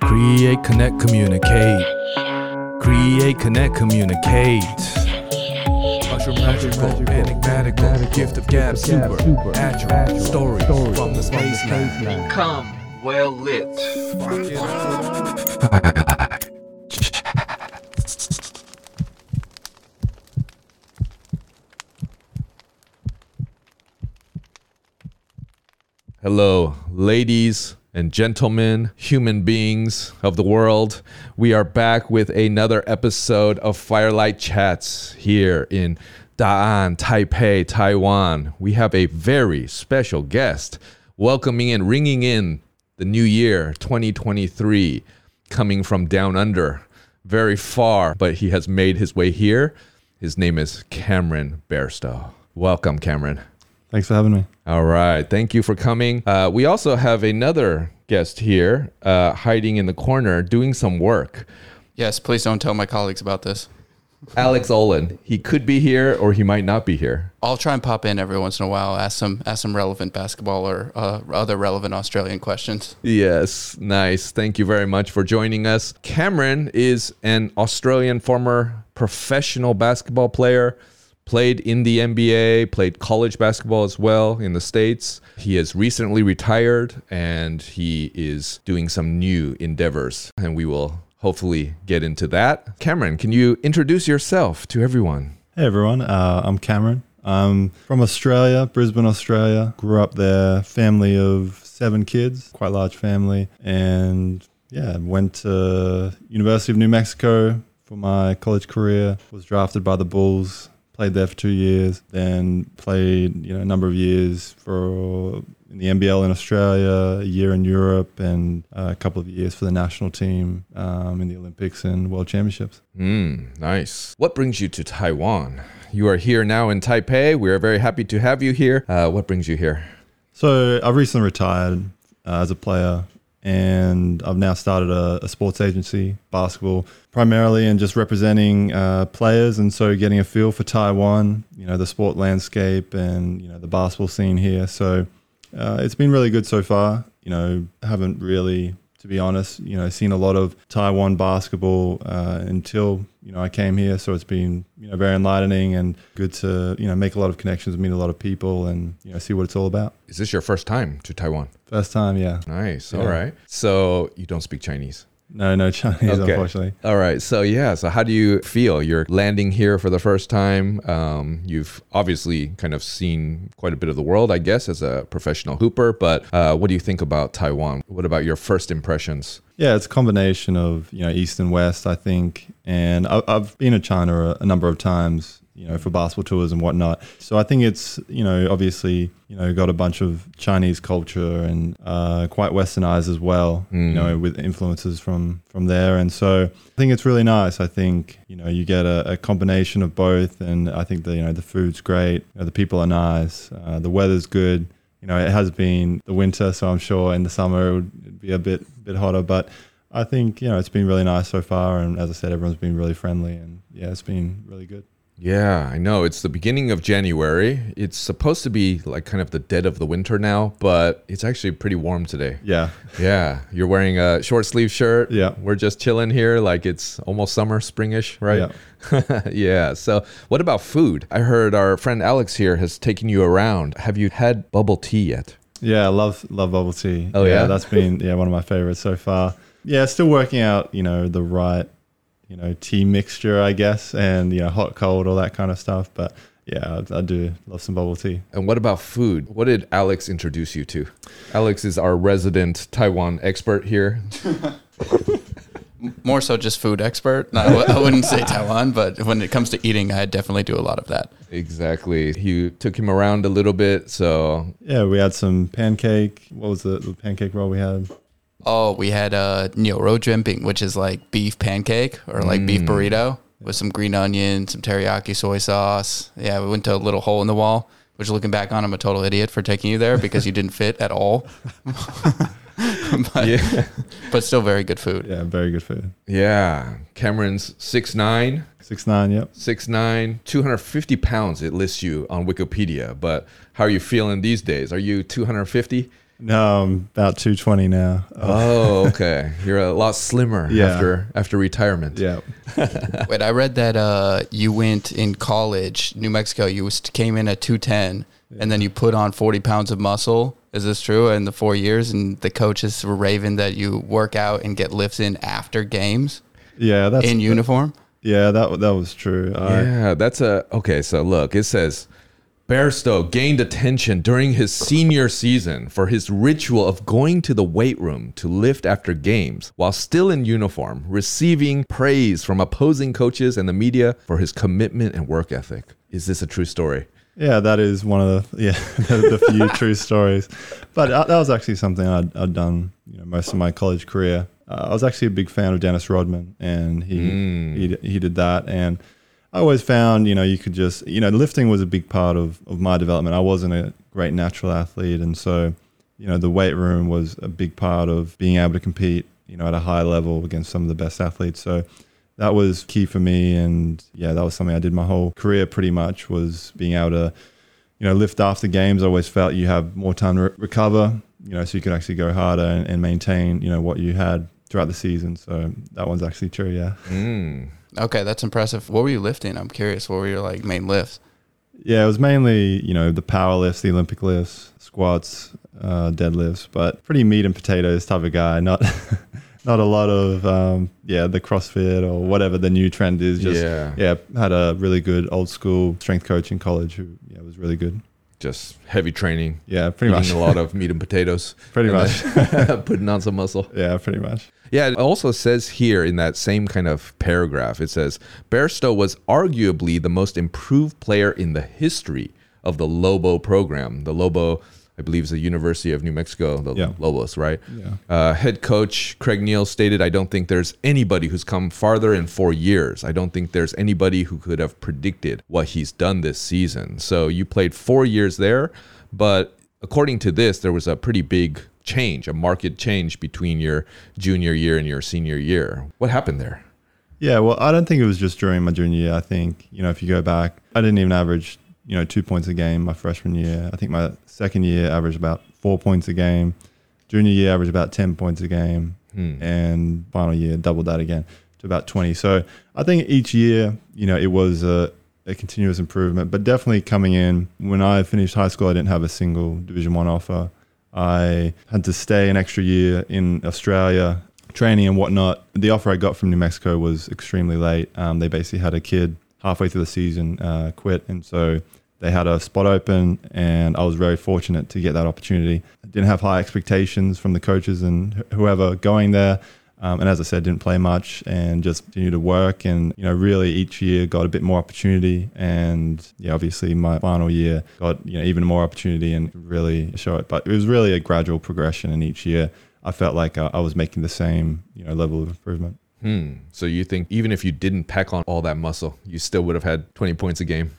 Create, connect, communicate. Create, connect, communicate. Usher magical, enigmatical, gift of gab, super, natural, stories from the Spacelab. Become well lit. Hello, ladies and gentlemen, human beings of the world. We are back with another episode of Firelight Chats here in Da'an, Taipei, Taiwan. We have a very special guest welcoming and ringing in the new year 2023, coming from down under, very far, but he has made his way here. His name is Cameron Bairstow. Welcome, Cameron. Thanks for having me. All right. Thank you for coming. Uh, we also have another guest here uh, hiding in the corner doing some work. Yes, please don't tell my colleagues about this. Alex Olin. He could be here or he might not be here. I'll try and pop in every once in a while, ask some ask some relevant basketball or uh, other relevant Australian questions. Yes, nice. Thank you very much for joining us. Cameron is an Australian former professional basketball player, played in the NBA, played college basketball as well in the States. He has recently retired and he is doing some new endeavors, and we will hopefully get into that. Cameron, can you introduce yourself to everyone? Hey everyone, uh, I'm Cameron. I'm from Australia, Brisbane, Australia. Grew up there, family of seven kids, quite large family, and yeah, went to University of New Mexico for my college career. Was drafted by the Bulls. Played there for two years. Then played you know a number of years for in the NBL in Australia, a year in Europe, and uh, a couple of years for the national team um, in the Olympics and World Championships. Mm, nice. What brings you to Taiwan? You are here now in Taipei. We are very happy to have you here. Uh, what brings you here? So I've recently retired uh, as a player, and I've now started a, a sports agency, basketball primarily, and just representing uh, players, and so getting a feel for Taiwan, you know, the sport landscape and you know the basketball scene here. So uh, it's been really good so far. You know, haven't really, to be honest, you know, seen a lot of Taiwan basketball uh, until you know I came here. So it's been you know very enlightening and good to you know make a lot of connections, meet a lot of people, and you know see what it's all about. Is this your first time to Taiwan? First time, yeah. Nice. Yeah. All right. So you don't speak Chinese. No, no Chinese, Okay. unfortunately. All right. So yeah. So how do you feel? You're landing here for the first time. Um, you've obviously kind of seen quite a bit of the world, I guess, as a professional hooper. But uh, what do you think about Taiwan? What about your first impressions? Yeah, it's a combination of you know east and west, I think, and I- I've been to China a number of times, you know, for basketball tours and whatnot. So I think it's you know obviously you know got a bunch of Chinese culture and uh, quite westernized as well, you know, with influences from from there, and so I think it's really nice. I think you know you get a, a combination of both, and I think the you know the food's great, you know, the people are nice, uh, the weather's good you know, it has been the winter, so I'm sure in the summer it would be a bit bit hotter. But I think you know it's been really nice so far, and as I said, everyone's been really friendly, and yeah, it's been really good. Yeah, I know. It's the beginning of January. It's supposed to be like kind of the dead of the winter now, but it's actually pretty warm today. Yeah, Yeah, you're wearing a short sleeve shirt. Yeah. We're just chilling here like it's almost summer, springish, right? Yeah. Yeah. So, what about food? I heard our friend Alex here has taken you around. Have you had bubble tea yet? yeah, I love love bubble tea. Oh, yeah? that's been yeah one of my favorites so far. Yeah, still working out you know the right you know tea mixture, I guess, and you know hot cold all that kind of stuff. But yeah, I, I do love some bubble tea. And what about food? What did Alex introduce you to? Alex is our resident Taiwan expert here. More so just food expert. No, I w- I wouldn't say Taiwan, but when it comes to eating, I definitely do a lot of that. Exactly. You took him around a little bit, so Yeah, we had some pancake. What was the, the pancake roll we had? Oh, we had a Nyoro Jumping, which is like beef pancake or like beef mm. burrito with some green onion, some teriyaki soy sauce. Yeah, we went to a little hole in the wall, which looking back on, I'm a total idiot for taking you there because you didn't fit at all. but, Yeah. but still very good food. Yeah, very good food. Yeah. Cameron's 6'9, Six nine. Yep. 6'9, 250 pounds, it lists you on Wikipedia. But how are you feeling these days? Are you 250? No, I'm about two twenty now. Oh, okay. You're a lot slimmer Yeah. after after retirement. Yeah. Wait, I read that uh, you went in college, New Mexico. You came in at two ten, and then you put on forty pounds of muscle. Is this true? In the four years, and the coaches were raving that you work out and get lifts in after games Yeah. That's in uniform. Yeah, that that was true. I, Yeah, that's a okay. So look, it says Bairstow gained attention during his senior season for his ritual of going to the weight room to lift after games while still in uniform, receiving praise from opposing coaches and the media for his commitment and work ethic. Is this a true story? Yeah, that is one of the yeah the, the few true stories. But uh, that was actually something I'd, I'd done you know most of my college career. Uh, I was actually a big fan of Dennis Rodman, and he Mm. he he did that. And I always found you know you could just you know lifting was a big part of of my development. I wasn't a great natural athlete, and so you know the weight room was a big part of being able to compete you know at a high level against some of the best athletes. So that was key for me and yeah that was something i did my whole career pretty much was being able to you know lift after games i always felt you have more time to re- recover you know so you could actually go harder and, and maintain you know what you had throughout the season so that one's actually true yeah Mm. Okay, that's impressive. What were you lifting? I'm curious. What were your like main lifts? yeah it was mainly you know the power lifts the olympic lifts squats uh, deadlifts but pretty meat and potatoes type of guy not not a lot of um, yeah the crossfit or whatever the new trend is just yeah. yeah, had a really good old school strength coach in college who yeah was really good. Just heavy training, Yeah, pretty much. a lot of meat and potatoes, pretty and much. putting on some muscle. yeah, pretty much. Yeah, it also says here in that same kind of paragraph, it says Bairstow was arguably the most improved player in the history of the Lobo program. The Lobo, I believe, is the University of New Mexico, the Yeah. Lobos, right? Yeah. Uh, head coach Craig Neal stated, I don't think there's anybody who's come farther in four years. I don't think there's anybody who could have predicted what he's done this season. So you played four years there, but according to this, there was a pretty big change, a market change between your junior year and your senior year. What happened there? Yeah, well, I don't think it was just during my junior year. I think, you know, if you go back, I didn't even average, you know, two points a game my freshman year. I think my second year averaged about four points a game. Junior year averaged about 10 points a game. Hmm. And final year doubled that again to about 20. So I think each year, you know, it was a, a continuous improvement, but definitely coming in when I finished high school, I didn't have a single Division One offer. I had to stay an extra year in Australia, training and whatnot. The offer I got from New Mexico was extremely late. Um, they basically had a kid halfway through the season uh, quit, and so they had a spot open, and I was very fortunate to get that opportunity. I didn't have high expectations from the coaches and whoever going there. Um, and as I said, didn't play much and just continued to work. And, you know, really each year got a bit more opportunity. And yeah, obviously my final year got, you know, even more opportunity and really show it. But it was really a gradual progression. And each year I felt like I, I was making the same, you know, level of improvement. Hmm. So you think even if you didn't pack on all that muscle, you still would have had 20 points a game?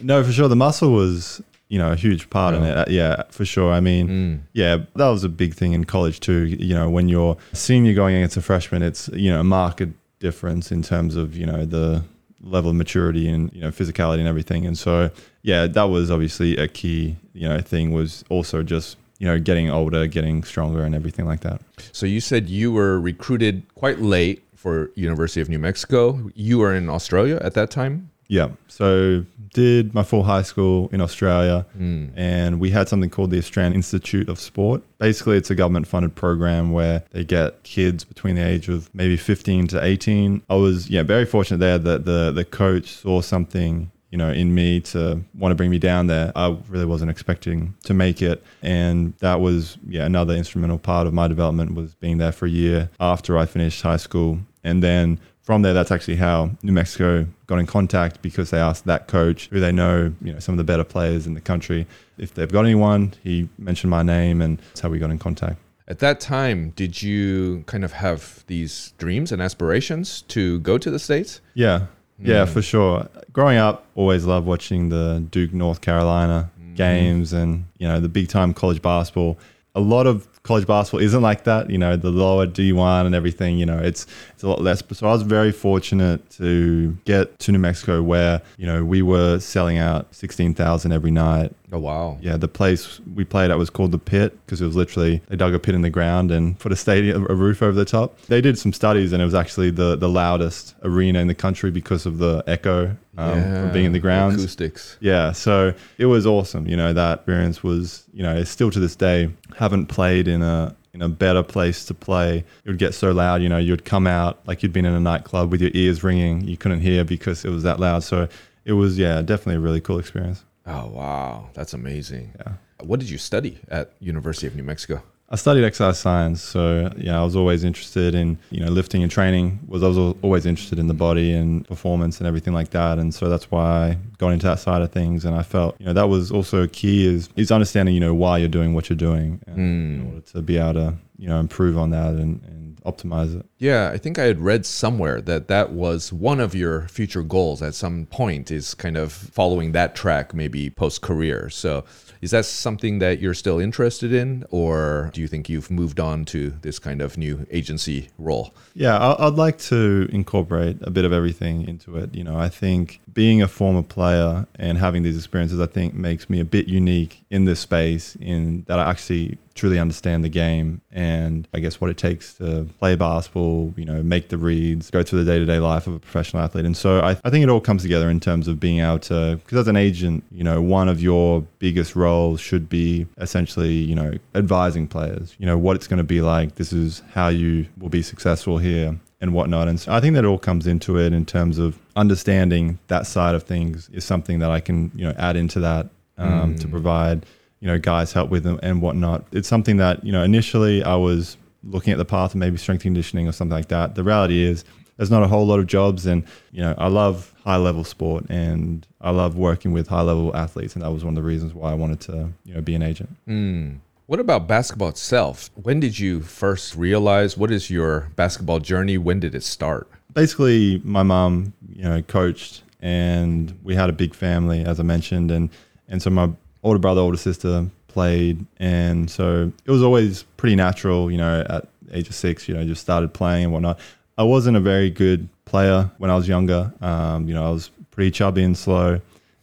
No, for sure. The muscle was, you know, a huge part in it. Yeah, for sure. I mean, Hmm. Yeah, that was a big thing in college too. You know, when you're senior going against a freshman, it's you know a marked difference in terms of you know the level of maturity and you know physicality and everything. And so yeah, that was obviously a key you know thing was also just you know getting older, getting stronger, and everything like that. So you said you were recruited quite late for University of New Mexico. You were in Australia at that time. Yeah. So did my full high school in Australia, Hmm. and we had something called the Australian Institute of Sport. Basically, it's a government funded program where they get kids between the age of maybe 15 to 18. I was yeah very fortunate there that the the coach saw something you know in me to want to bring me down there. I really wasn't expecting to make it, and that was yeah another instrumental part of my development was being there for a year after I finished high school, and then from there, that's actually how New Mexico got in contact because they asked that coach, who they know, you know, some of the better players in the country, if they've got anyone. He mentioned my name, and that's how we got in contact. At that time, did you kind of have these dreams and aspirations to go to the States? Yeah, yeah, Mm. for sure. Growing up, always loved watching the Duke North Carolina Mm. games and you know the big time college basketball. A lot of college basketball isn't like that. You know, the lower D1 and everything, you know, it's it's a lot less. So I was very fortunate to get to New Mexico where, you know, we were selling out 16,000 every night. Oh wow. Yeah, the place we played at was called the Pit because it was literally they dug a pit in the ground and put a stadium a roof over the top. They did some studies and it was actually the the loudest arena in the country because of the echo um, from being in the grounds. Acoustics. Yeah, so it was awesome. You know, that experience was, you know, it's still to this day, haven't played in a in a better place to play. It would get so loud, you know, you'd come out like you'd been in a nightclub with your ears ringing. You couldn't hear because it was that loud. So it was, yeah, definitely a really cool experience. Oh wow, that's amazing. Yeah. What did you study at University of New Mexico? I studied exercise science, so yeah, I was always interested in you know lifting and training. Was I was always interested in the body and performance and everything like that, and so that's why I got into that side of things. And I felt you know that was also key is is understanding you know why you're doing what you're doing, and hmm. in order to be able to you know improve on that and, and optimize it. Yeah, I think I had read somewhere that that was one of your future goals at some point is kind of following that track, maybe post career. So, is that something that you're still interested in, or do you think you've moved on to this kind of new agency role? Yeah, I'd like to incorporate a bit of everything into it. You know, I think being a former player and having these experiences, I think makes me a bit unique in this space in that I actually truly understand the game and I guess what it takes to play basketball, you know, make the reads, go through the day to day life of a professional athlete. And so I, I think it all comes together in terms of being able to, because as an agent, you know, one of your biggest roles should be essentially, you know, advising players, you know, what it's going to be like. This is how you will be successful here and whatnot. And so I think that all comes into it in terms of understanding that side of things is something that I can, you know, add into that um, to provide, you know, guys help with them and whatnot. It's something that, you know, initially I was looking at the path of maybe strength conditioning or something like that. The reality is there's not a whole lot of jobs and, you know, I love high level sport and I love working with high level athletes. And that was one of the reasons why I wanted to, you know, be an agent. Hmm. What about basketball itself? When did you first realize what is your basketball journey? When did it start? basically my mom you know coached and we had a big family as i mentioned and and so my older brother older sister played. And so it was always pretty natural you know at age of six you know just started playing and whatnot. I wasn't a very good player when i was younger. Um, you know i was pretty chubby and slow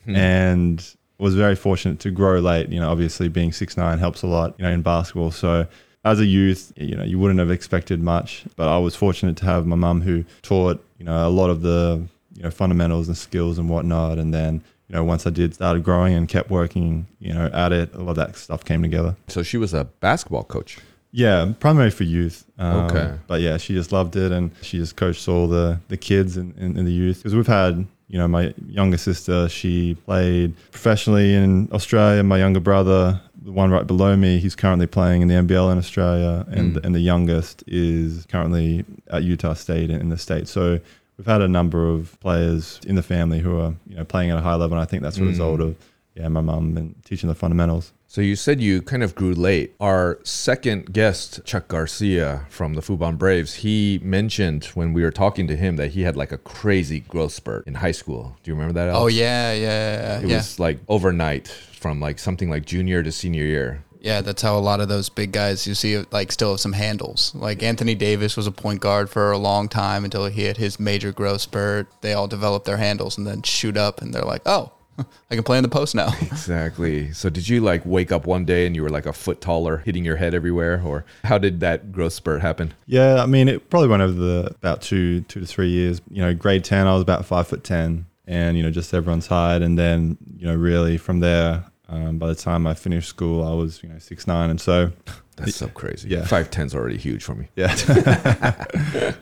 and was very fortunate to grow late. You know obviously being six nine helps a lot you know in basketball. So as a youth, you know, you wouldn't have expected much, but I was fortunate to have my mum who taught, you know, a lot of the, you know, fundamentals and skills and whatnot. And then, you know, once I did started growing and kept working, you know, at it, a lot of that stuff came together. So she was a basketball coach. Yeah, primarily for youth. Um, Okay. But yeah, she just loved it, and she just coached all the the kids and, and, and the youth because we've had. You know, my younger sister, she played professionally in Australia. My younger brother, the one right below me, he's currently playing in the NBL in Australia, and Mm. and the youngest is currently at Utah State in, the states. So we've had a number of players in the family who are you know playing at a high level, and I think that's a Mm. result of yeah my mum and teaching the fundamentals. So you said you kind of grew late. Our second guest, Chuck Garcia from the Fubon Braves, he mentioned when we were talking to him that he had like a crazy growth spurt in high school. Do you remember that? Oh Alex? yeah, yeah, It yeah. was like overnight from like something like junior to senior year. Yeah, that's how a lot of those big guys you see like still have some handles. Like Anthony Davis was a point guard for a long time until he hit his major growth spurt. They all develop their handles and then shoot up and they're like, "Oh, I can play in the post now." Exactly. So did you like wake up one day and you were like a foot taller, hitting your head everywhere, or how did that growth spurt happen? Yeah, I mean, it probably went over the about two, two to three years. You know, grade ten, I was about five foot ten, and you know, just everyone's height. And then, you know, really from there, um, by the time I finished school, I was you know six nine, and so That's so crazy. Yeah. five ten's already huge for me. yeah,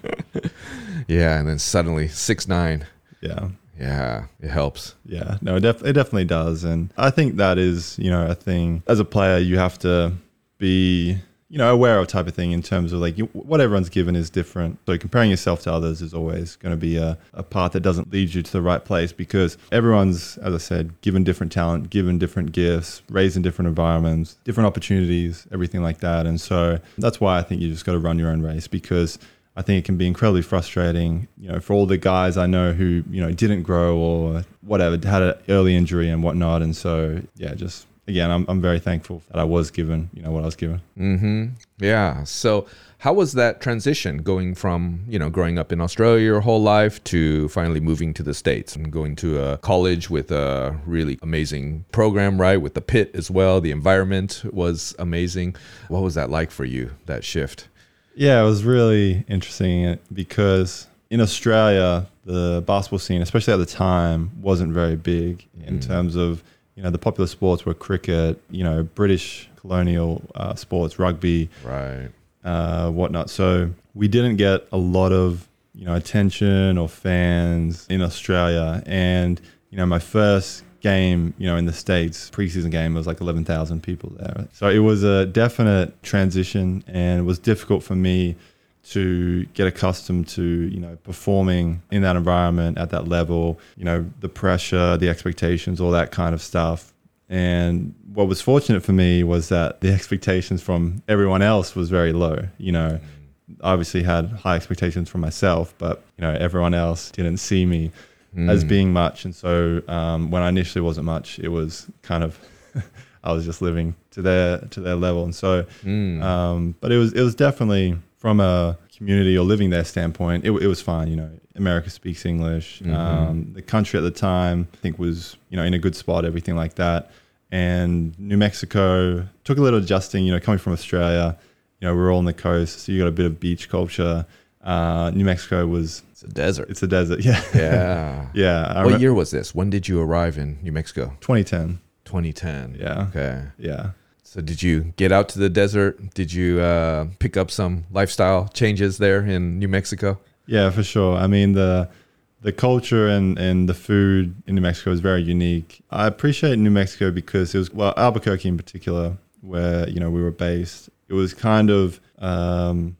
Yeah, and then suddenly six nine. yeah, Yeah, it helps. yeah. No, it, def- it definitely does, and I think that is you know a thing as a player you have to be you know aware of type of thing in terms of like you, what everyone's given is different so comparing yourself to others is always going to be a, a path that doesn't lead you to the right place because everyone's as i said given different talent given different gifts raised in different environments different opportunities everything like that and so that's why i think you just got to run your own race because I think it can be incredibly frustrating, you know, for all the guys I know who, you know, didn't grow or whatever, had an early injury and whatnot. And so, yeah, just again, I'm, I'm very thankful that I was given, you know, what I was given. Mm-hmm. Yeah. So, how was that transition going from you know growing up in Australia your whole life to finally moving to the states and going to a college with a really amazing program, right? With the pit as well. The environment was amazing. What was that like for you? That shift. Yeah, it was really interesting because in Australia, the basketball scene, especially at the time, wasn't very big in terms of you know the popular sports were cricket, you know British colonial uh, sports, rugby, Right. uh, whatnot. So we didn't get a lot of you know attention or fans in Australia. And you know my first game, you know in the states, preseason game was like eleven thousand people there. So it was a definite transition, and it was difficult for me to get accustomed to you know performing in that environment at that level you know the pressure the expectations all that kind of stuff. And what was fortunate for me was that the expectations from everyone else was very low you know. Obviously had high expectations for myself but you know everyone else didn't see me as being much. And so um, when i initially wasn't much it was kind of i was just living to their to their level. And so Mm. um, but it was it was definitely from a community or living there standpoint, it, it was fine. You know, America speaks English. Um, the country at the time, I think, was you know in a good spot. Everything like that. And New Mexico took a little adjusting. You know, coming from Australia, you know, we're all on the coast, so you got a bit of beach culture. Uh, New Mexico was It's a desert. it's a desert. Yeah, Yeah. yeah. What remem- year was this? When did you arrive in New Mexico? 2010. 2010. Yeah. Okay. Yeah. So did you get out to the desert? Did you uh, pick up some lifestyle changes there in New Mexico? Yeah, for sure. I mean the the culture and, and the food in New Mexico is very unique. I appreciate New Mexico because it was well Albuquerque in particular, where you know we were based. It was kind of um,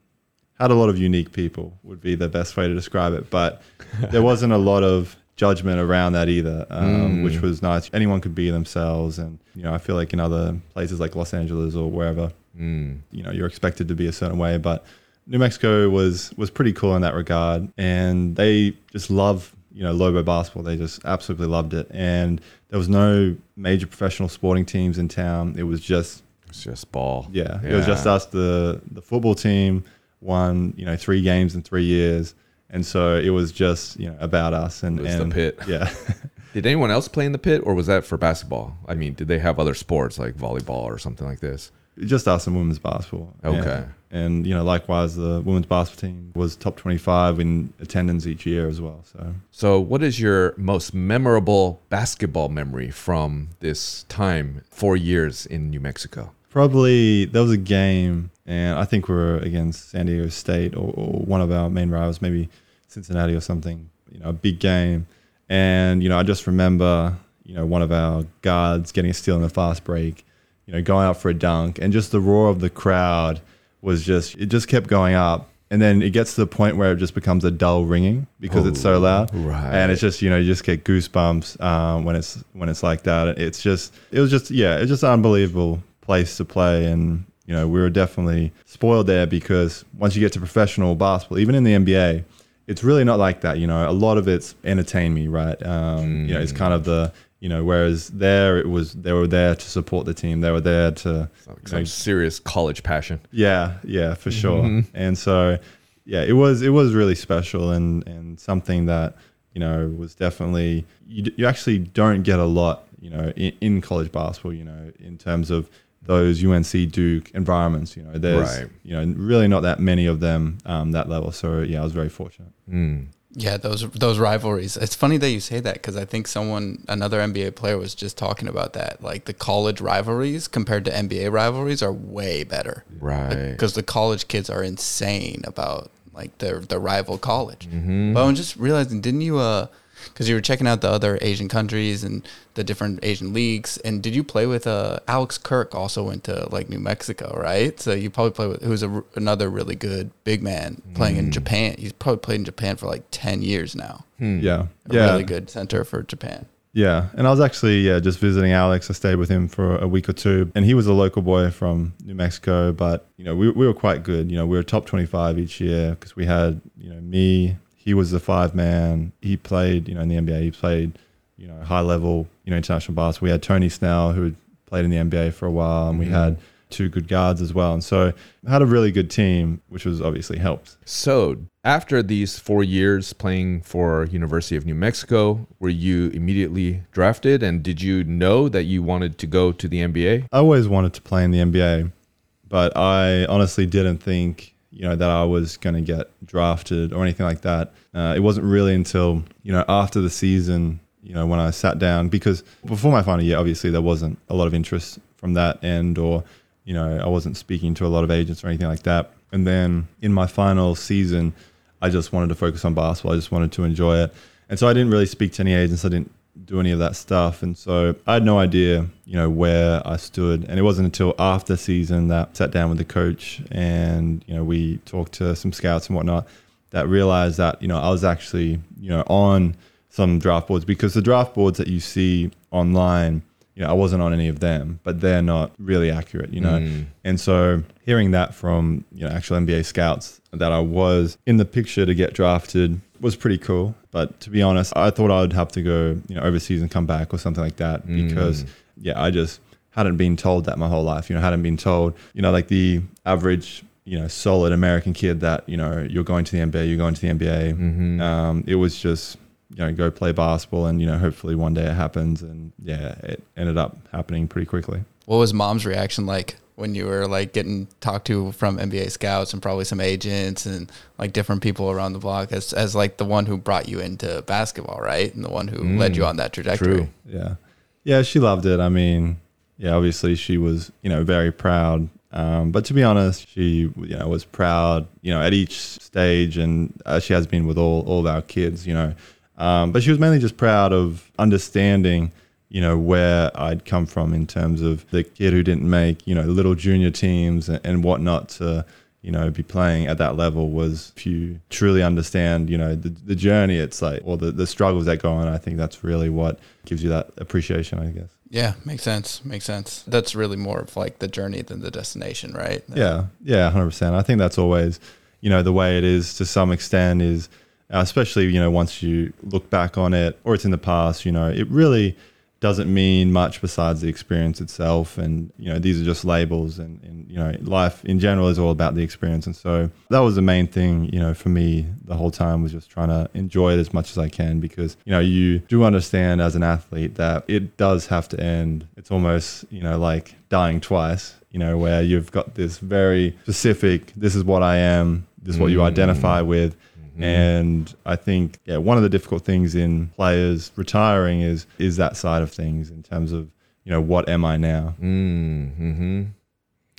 had a lot of unique people would be the best way to describe it, but there wasn't a lot of judgment around that either, um, Mm. which was nice. Anyone could be themselves, and you know I feel like in other places like Los Angeles or wherever, Mm. you know you're expected to be a certain way but new mexico was was pretty cool in that regard and they just love you know lobo basketball they just absolutely loved it and there was no major professional sporting teams in town it was just It's just ball. yeah, it was just us the the football team won you know three games in three years and so it was just you know about us and It was the pit. yeah Did anyone else play in the pit, or was that for basketball? I mean, did they have other sports like volleyball or something like this? just us and women's basketball. Okay. And, and, you know, likewise, the women's basketball team was top 25 in attendance each year as well. So So, what is your most memorable basketball memory from this time, four years in New Mexico? probably there was a game, and I think we were against San Diego State or, or one of our main rivals, maybe Cincinnati or something. You know, a big game, and you know, I just remember, you know, one of our guards getting a steal in the fast break, you know, going out for a dunk, and just the roar of the crowd was just it just kept going up. And then it gets to the point where it just becomes a dull ringing because it's so loud, right. And it's just you know you just get goosebumps um, when it's when it's like that. It's just it was just yeah it's just an unbelievable place to play, and you know we were definitely spoiled there because once you get to professional basketball, even in the NBA, it's really not like that. You know, a lot of it's entertain me, right? Um, You know, it's kind of the you know whereas there it was they were there to support the team, they were there to Like some serious college passion. yeah, yeah, for sure. And so, yeah, it was it was really special and and something that you know was definitely you, you actually don't get a lot you know in, in college basketball. You know, in terms of those UNC Duke environments. You know, there's Right. you know really not that many of them um, that level. So yeah, I was very fortunate. Mm. Yeah, those those rivalries. It's funny that you say that because I think someone, another NBA player, was just talking about that. Like the college rivalries compared to NBA rivalries are way better. Right. Because the college kids are insane about like their their rival college. Mm-hmm. But I'm just realizing, didn't you? uh Because you were checking out the other Asian countries and the different Asian leagues, and did you play with uh Alex Kirk? Also went to like New Mexico, right? So you probably play with who's a, another really good big man playing Mm. in Japan. He's probably played in Japan for like ten years now. Hmm. Yeah, A yeah, really good center for Japan. Yeah, and I was actually yeah just visiting Alex. I stayed with him for a week or two, and he was a local boy from New Mexico. But you know, we, we were quite good. You know, we were top twenty five each year because we had you know me. He was the five man. He played you know in the NBA. He played you know high level you know international basketball. We had Tony Snell who had played in the NBA for a while, and we mm-hmm. had two good guards as well. And so had a really good team, which was obviously helped. So, after these four years playing for University of New Mexico, were you immediately drafted? And did you know that you wanted to go to the NBA? I always wanted to play in the NBA, but I honestly didn't think you know that I was going to get drafted or anything like that. Uh, it wasn't really until you know after the season, you know, when I sat down because before my final year, obviously there wasn't a lot of interest from that end, or you know, I wasn't speaking to a lot of agents or anything like that. And then in my final season, I just wanted to focus on basketball. I just wanted to enjoy it. And so I didn't really speak to any agents. I didn't do any of that stuff. And so I had no idea, you know, where I stood. And it wasn't until after season that I sat down with the coach and, you know, we talked to some scouts and whatnot that realized that, you know, I was actually, you know, on some draft boards because the draft boards that you see online you know, I wasn't on any of them, but they're not really accurate, you know. Mm. And so hearing that from you know actual NBA scouts that I was in the picture to get drafted was pretty cool. But to be honest, I thought I would have to go you know overseas and come back or something like that because Mm. yeah, I just hadn't been told that my whole life. You know, hadn't been told you know like the average you know solid American kid that you know you're going to the NBA, you're going to the NBA. Mhm. Um, it was just you know go play basketball and you know hopefully one day it happens and yeah it ended up happening pretty quickly What was mom's reaction like when you were like getting talked to from NBA scouts and probably some agents and like different people around the block as as like the one who brought you into basketball, right? And the one who led you Mm, on that trajectory. true. yeah yeah she loved it i mean yeah obviously she was you know very proud um, but to be honest she you know was proud you know at each stage and as she has been with all all of our kids you know um, but she was mainly just proud of understanding you know where I'd come from in terms of the kid who didn't make you know little junior teams and, whatnot to you know be playing at that level was if you truly understand you know the, the journey it's like or the, the struggles that go on I think that's really what gives you that appreciation I guess Yeah, makes sense. Makes sense. That's really more of like the journey than the destination, right? Yeah, yeah, hundred percent. I think that's always, you know, the way it is to some extent is, especially you know, once you look back on it or it's in the past, you know, it really doesn't mean much besides the experience itself. And you know, these are just labels, and, and you know, life in general is all about the experience. And so that was the main thing, you know, for me the whole time was just trying to enjoy it as much as I can because you know, you do understand as an athlete that it does have to end. It's almost you know like dying twice you know, where you've got this very specific, this is what I am, this is what you Mm. identify with. Mhm. And I think, yeah, one of the difficult things in players retiring is is that side of things in terms of, you know, what am I now? Mm-hmm.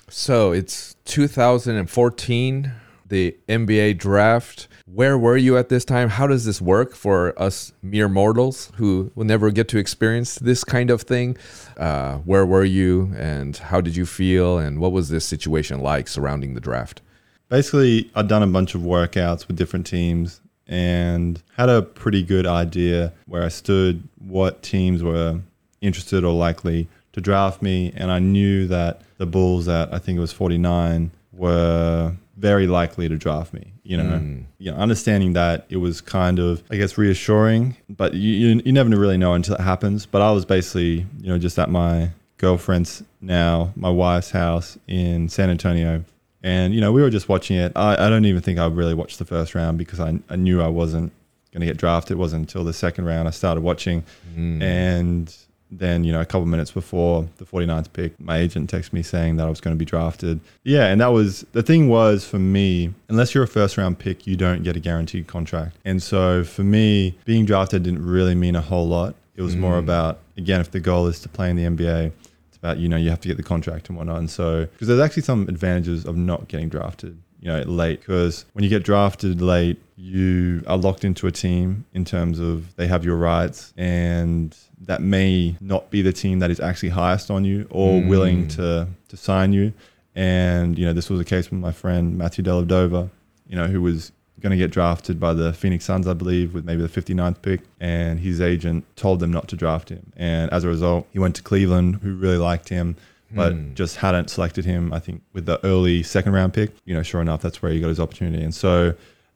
So it's 2014, the NBA draft. Where were you at this time? How does this work for us mere mortals who will never get to experience this kind of thing? Uh, where were you and how did you feel? And what was this situation like surrounding the draft? Basically, I'd done a bunch of workouts with different teams and had a pretty good idea where I stood, what teams were interested or likely to draft me. And I knew that the Bulls at, I think it was 49, were very likely to draft me. You know, Mm. you know, understanding that it was kind of, I guess, reassuring, but you, you, you never really know until it happens. But I was basically, you know, just at my girlfriend's now, my wife's house in San Antonio. And, you know, we were just watching it. I, I don't even think I really watched the first round because I, I knew I wasn't going to get drafted. It wasn't until the second round I started watching. Mm. And then, you know, a couple minutes before the 49th pick, my agent texted me saying that I was going to be drafted. Yeah. And that was the thing was for me, unless you're a first round pick, you don't get a guaranteed contract. And so for me, being drafted didn't really mean a whole lot. It was more Mm. about, again, if the goal is to play in the NBA, it's about, you know, you have to get the contract and whatnot. And so, because there's actually some advantages of not getting drafted, you know, late. Because when you get drafted late, you are locked into a team in terms of they have your rights and that may not be the team that is actually highest on you or Mm. willing to to sign you. And you know, this was a case with my friend Matthew Dellavedova, you know, who was going to get drafted by the Phoenix Suns, I believe, with maybe the 59th pick. And his agent told them not to draft him. And as a result, he went to Cleveland, who really liked him, but Hmm. just hadn't selected him, I think, with the early second round pick. You know, sure enough, that's where he got his opportunity. And so,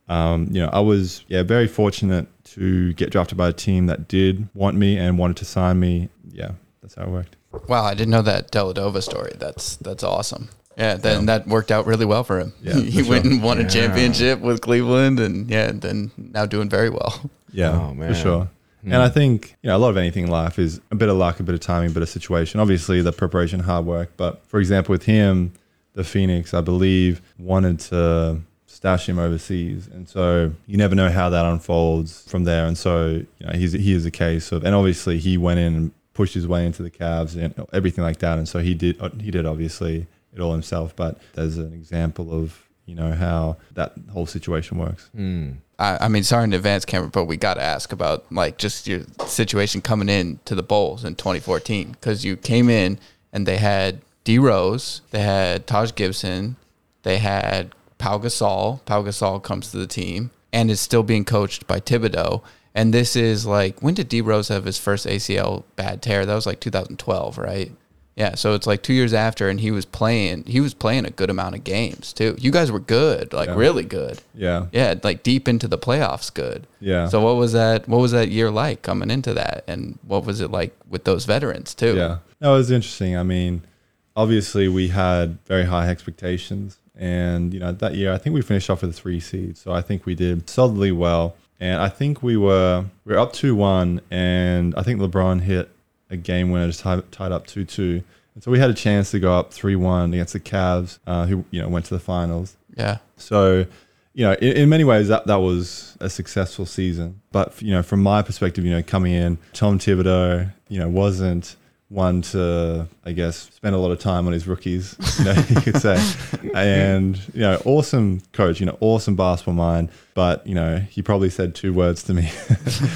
um, you know, I was yeah very fortunate to get drafted by a team that did want me and wanted to sign me. Yeah, that's how it worked. Wow, I didn't know that Dellavedova story. That's that's awesome. Yeah, then that worked out really well for him. Yeah, he he went sure. and won a championship with Cleveland, and yeah, then now doing very well. Yeah, Oh, man. for sure. And I think you know a lot of anything in life is a bit of luck, a bit of timing, a bit of situation. Obviously, the preparation, hard work. But for example, with him, the Phoenix, I believe, wanted to stash him overseas, and so you never know how that unfolds from there. And so you know, he's he is a case of, and obviously he went in and pushed his way into the Cavs and everything like that. And so he did he did obviously it all himself. But there's an example of you know how that whole situation works. Mm. I, I mean, sorry in advance, Cameron, but we got to ask about like just your situation coming in to the Bulls in 2014 because you came in and they had D Rose, they had Taj Gibson, they had Pau Gasol. Pau Gasol comes to the team and is still being coached by Thibodeau. And this is like when did D Rose have his first ACL bad tear? That was like 2012, right? Yeah, so it's like two years after, and he was playing. He was playing a good amount of games too. You guys were good, like Yeah. really good. Yeah, Yeah, like deep into the playoffs, good. yeah. So what was that? What was that year like coming into that, and what was it like with those veterans too? Yeah, that was interesting. I mean, obviously we had very high expectations, and you know that year I think we finished off with a three seed, so I think we did solidly well. And I think we were we were up two one, and I think LeBron hit a game winner, just tied, tied up two two. And so we had a chance to go up three one against the Cavs, uh, who you know went to the finals. yeah, So, you know, in, in many ways that that was a successful season. But you know, from my perspective, you know, coming in, Tom Thibodeau, you know, wasn't one to, I guess, spend a lot of time on his rookies, you know, you could say. And you know, awesome coach, you know, awesome basketball mind. But you know, he probably said two words to me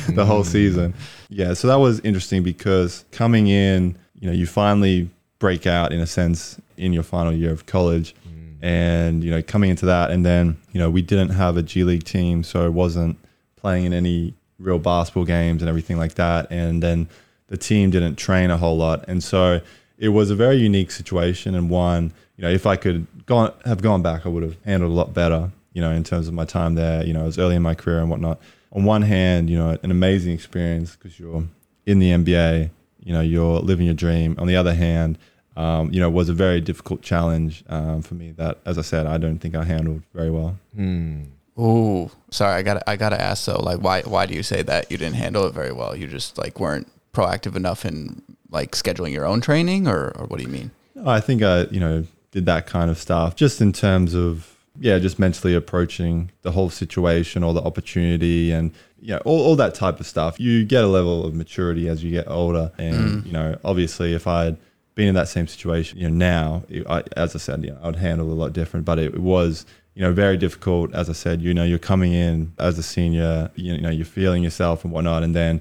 the whole hmm. season. Yeah, so that was interesting because coming in, you know, you finally break out in a sense in your final year of college hmm. and you know coming into that and then you know we didn't have a G League team so it wasn't playing in any real basketball games and everything like that and then the team didn't train a whole lot and so it was a very unique situation and one you know if I could gone have gone back I would have handled a lot better you know in terms of my time there you know it was early in my career and whatnot on one hand you know an amazing experience because you're in the NBA you know you're living your dream on the other hand um, you know, was a very difficult challenge um, for me. That, as I said, I don't think I handled very well. Mm. Ooh, sorry, I got to I got to ask though, like why why do you say that you didn't handle it very well? You just like weren't proactive enough in like scheduling your own training, or or what do you mean? I think I, you know, did that kind of stuff just in terms of, yeah, just mentally approaching the whole situation or the opportunity and, you know, all, all that type of stuff. You get a level of maturity as you get older. And, mm. you know, obviously if I had been in that same situation, you know, now, I, as I said, you know, I'd handle it a lot different, but it, it was, you know, very difficult. As I said, you know, you're coming in as a senior, you know, you're feeling yourself and whatnot. And then,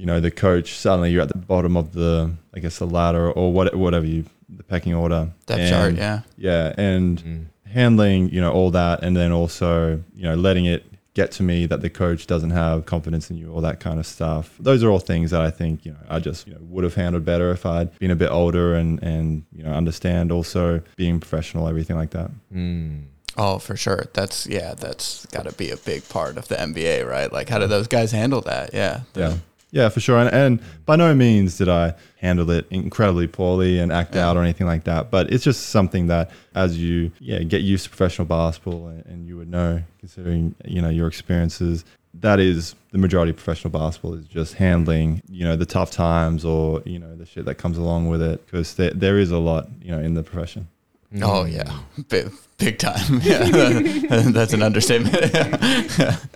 you know, the coach, suddenly you're at the bottom of the, I guess, the ladder or what, whatever you, the pecking order. Depth And- chart, yeah. Yeah. And Mm. handling, you know, all that. And then also, you know, letting it get to me that the coach doesn't have confidence in you, all that kind of stuff. Those are all things that I think, you know, I just, you know, would have handled better if I'd been a bit older and, and, you know, understand also being professional, everything like that. Mm. Oh, for sure. That's yeah. That's got to be a big part of the NBA, right? Like, how do those guys handle that? Yeah. The- Yeah. Yeah, for sure. And, and by no means did I handle it incredibly poorly and act Yeah. out or anything like that. But it's just something that as you yeah get used to professional basketball and, and you would know, considering you know your experiences, that is the majority of professional basketball is just handling you know the tough times or you know the shit that comes along with it because there, there is a lot you know in the profession. Oh Mm. yeah, big, big time. Yeah, that's an understatement.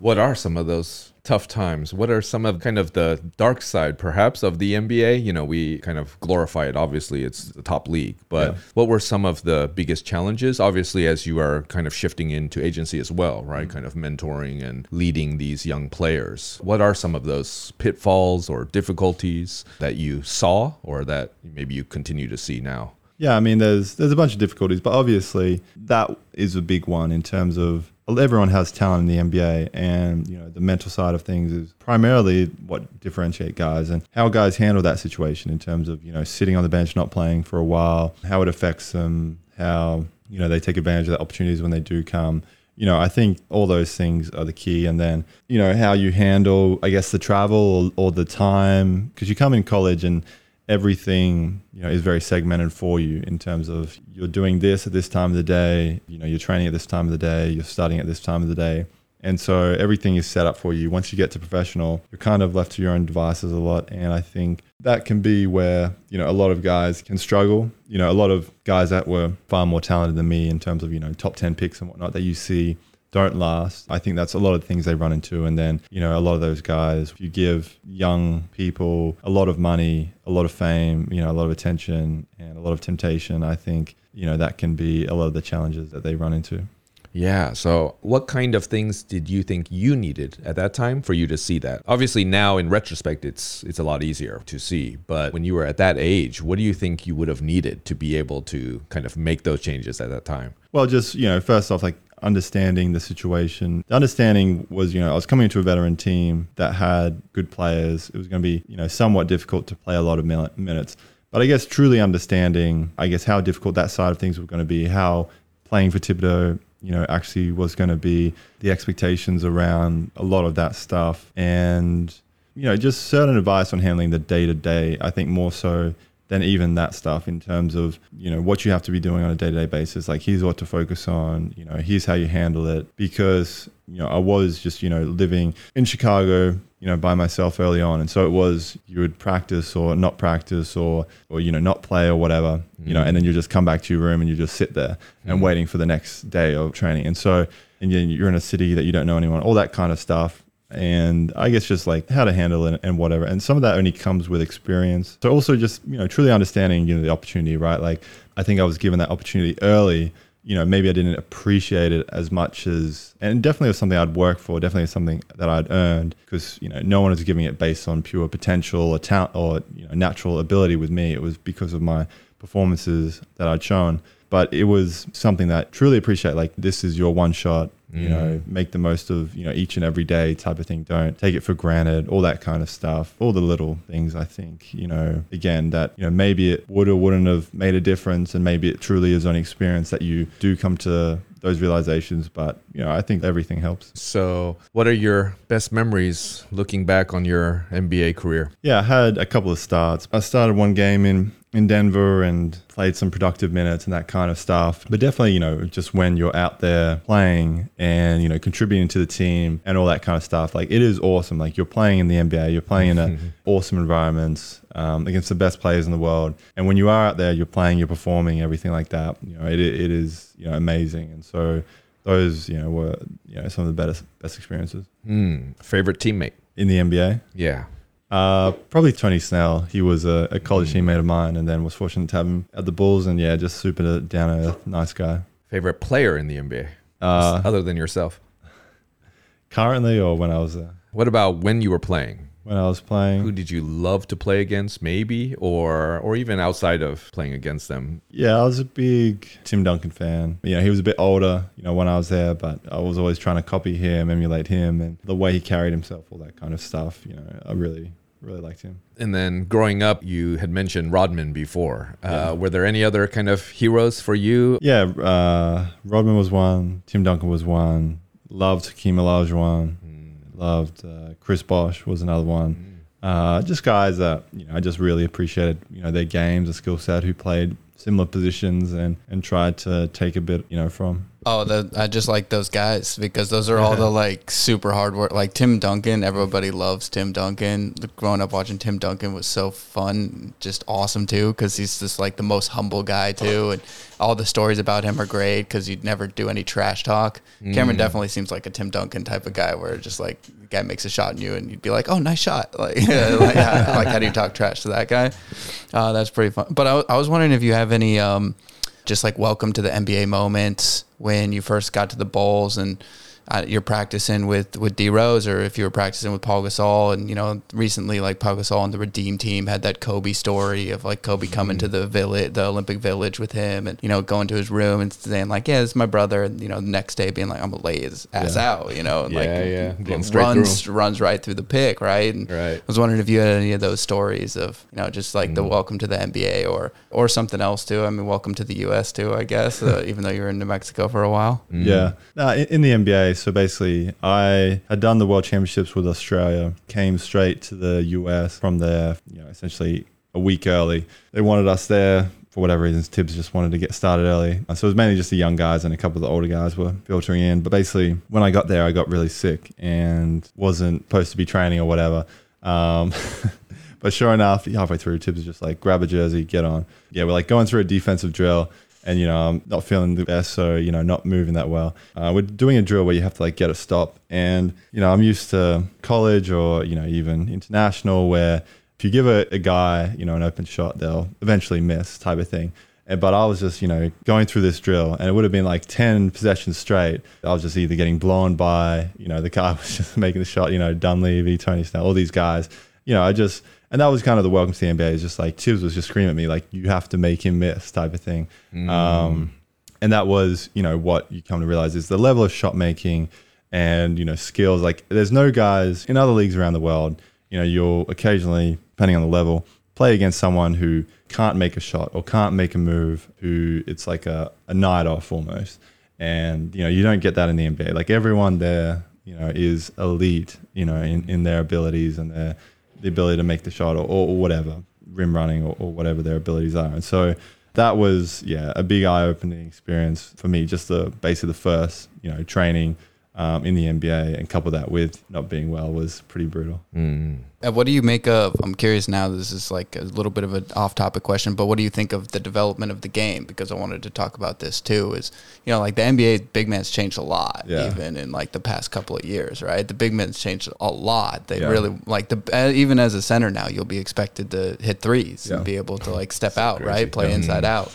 What are some of those tough times? What are some of kind of the dark side, perhaps, of the NBA? You know, we kind of glorify it. Obviously, it's the top league. But Yeah. what were some of the biggest challenges? Obviously, as you are kind of shifting into agency as well, right? Mm-hmm. Kind of mentoring and leading these young players. What are some of those pitfalls or difficulties that you saw or that maybe you continue to see now? Yeah, I mean, there's there's a bunch of difficulties, but obviously that is a big one in terms of everyone has talent in the NBA, and you know the mental side of things is primarily what differentiate guys and how guys handle that situation in terms of you know sitting on the bench, not playing for a while, how it affects them, how you know they take advantage of the opportunities when they do come. You know, I think all those things are the key, and then you know how you handle, I guess, the travel or, or the time because you come in college and everything you know is very segmented for you in terms of you're doing this at this time of the day you know you're training at this time of the day you're studying at this time of the day. And so everything is set up for you. Once you get to professional you're kind of left to your own devices a lot. And i think that can be where you know a lot of guys can struggle. You know a lot of guys that were far more talented than me in terms of you know top 10 picks and whatnot that you see don't last. I think that's a lot of things they run into. And then, you know, a lot of those guys, if you give young people a lot of money, a lot of fame, you know, a lot of attention and a lot of temptation, I think, you know, that can be a lot of the challenges that they run into. Yeah. So, what kind of things did you think you needed at that time for you to see that? Obviously, now in retrospect, it's it's a lot easier to see. But when you were at that age, what do you think you would have needed to be able to kind of make those changes at that time? Well, just you know, first off, like understanding the situation. The understanding was, you know, I was coming into a veteran team that had good players. It was going to be, you know, somewhat difficult to play a lot of minutes. But I guess truly understanding, I guess, how difficult that side of things were going to be, how playing for Thibodeau, you know, actually was going to be, the expectations around a lot of that stuff. And, you know, just certain advice on handling the day to day, I think more so than even that stuff in terms of you know what you have to be doing on a day-to-day basis like here's what to focus on you know here's how you handle it because you know i was just you know living in chicago you know by myself early on and so it was you would practice or not practice or or you know not play or whatever mm-hmm. you know and then you just come back to your room and you just sit there and mm-hmm. waiting for the next day of training and so and you're in a city that you don't know anyone all that kind of stuff and I guess just like how to handle it and whatever. And some of that only comes with experience. So also just, you know, truly understanding, you know, the opportunity, right? Like I think I was given that opportunity early. You know, maybe I didn't appreciate it as much as, and definitely was something I'd work for, definitely something that I'd earned because, you know, no one was giving it based on pure potential or talent or, you know, natural ability with me. It was because of my performances that I'd shown. But it was something that truly appreciate. Like, this is your one shot you know mm. make the most of you know each and every day type of thing don't take it for granted all that kind of stuff all the little things i think you know again that you know maybe it would or wouldn't have made a difference and maybe it truly is only experience that you do come to those realizations but you know i think everything helps so what are your best memories looking back on your nba career yeah i had a couple of starts i started one game in in Denver and played some productive minutes and that kind of stuff. But definitely, you know, just when you're out there playing and, you know, contributing to the team and all that kind of stuff, like it is awesome. Like you're playing in the NBA, you're playing in an awesome environment um, against the best players in the world. And when you are out there, you're playing, you're performing, everything like that. You know, it, it is, you know, amazing. And so those, you know, were, you know, some of the best, best experiences. Mm, favorite teammate in the NBA? Yeah. Uh, probably Tony Snell. He was a, a college mm. teammate of mine, and then was fortunate to have him at the Bulls. And yeah, just super down earth, nice guy. Favorite player in the NBA, uh, other than yourself? Currently, or when I was there? What about when you were playing? When I was playing, who did you love to play against? Maybe, or or even outside of playing against them. Yeah, I was a big Tim Duncan fan. You know, he was a bit older, you know, when I was there, but I was always trying to copy him, emulate him, and the way he carried himself, all that kind of stuff. You know, I really really liked him. And then growing up, you had mentioned Rodman before. Uh. Were there any other kind of heroes for you? Yeah, uh, Rodman was one. Tim Duncan was one. Loved Hakeem Olajuwon. Loved uh, Chris Bosh was another one. Mm. Uh, just guys that you know I just really appreciated you know their games, the skill set, who played similar positions and and tried to take a bit you know from. Oh, the, I just like those guys because those are all the like super hard work. Like Tim Duncan, everybody loves Tim Duncan. Growing up watching Tim Duncan was so fun, just awesome too, because he's just like the most humble guy too, and all the stories about him are great because he'd never do any trash talk. Mm. Cameron definitely seems like a Tim Duncan type of guy, where just like the guy makes a shot in you, and you'd be like, "Oh, nice shot!" Like, like, how, like how do you talk trash to that guy? Uh, that's pretty fun. But I, I was wondering if you have any. Um, just like welcome to the NBA moments when you first got to the Bulls and uh, you're practicing with with D Rose, or if you were practicing with Paul Gasol, and you know recently like Paul Gasol and the Redeem team had that Kobe story of like Kobe coming mm-hmm. to the village, the Olympic Village with him, and you know going to his room and saying like, yeah, this is my brother, and you know the next day being like, I'm gonna lay his ass yeah. out, you know, yeah, like yeah, runs runs right through the pick, right? And right. I was wondering if you had any of those stories of you know just like mm the welcome to the NBA or or something else too. I mean, welcome to the U.S. too, I guess, uh, even though you were in New Mexico for a while. mm Yeah, uh, in, in the NBA so basically, I had done the World Championships with Australia, came straight to the US from there, you know, essentially a week early. They wanted us there for whatever reasons. Thibs just wanted to get started early. Uh, So it was mainly just the young guys and a couple of the older guys were filtering in. But basically, when I got there, I got really sick and wasn't supposed to be training or whatever. Um, but sure enough, halfway through, Thibs was just like, grab a jersey, get on. Yeah, we're like going through a defensive drill and you know I'm not feeling the best, so you know not moving that well. Uh, we're doing a drill where you have to like get a stop, and you know I'm used to college or you know even international where if you give a, a guy you know an open shot, they'll eventually miss type of thing. And, but I was just you know going through this drill, and it would have been like ten possessions straight. I was just either getting blown by you know the guy was just making the shot, you know Dunleavy, Tony Snell, all these guys. You know I just and that was kind of the welcome to the NBA. Is just like Thibs was just screaming at me like you have to make him miss type of thing. Um, and that was you know what you come to realize is the level of shot making and you know skills. Like there's no guys in other leagues around the world. You know you'll occasionally, depending on the level, play against someone who can't make a shot or can't make a move. Who it's like a, a night off almost. And you know you don't get that in the NBA. Like everyone there, you know, is elite. You know in, in their abilities and their the ability to make the shot or, or whatever rim running or, or whatever their abilities are. And so that was yeah a big eye opening experience for me. Just the basically the first you know training um, in the NBA and couple that with not being well was pretty brutal. Mm. Uh, what do you make of? I'm curious now. This is like a little bit of an off-topic question, but what do you think of the development of the game? Because I wanted to talk about this too. Is you know like the NBA big man's changed a lot, Yeah. even in like the past couple of years, right? The big men's changed a lot. They Yeah. really like the uh, even as a center now, you'll be expected to hit threes Yeah. and be able to like step out, crazy. right? Play inside out.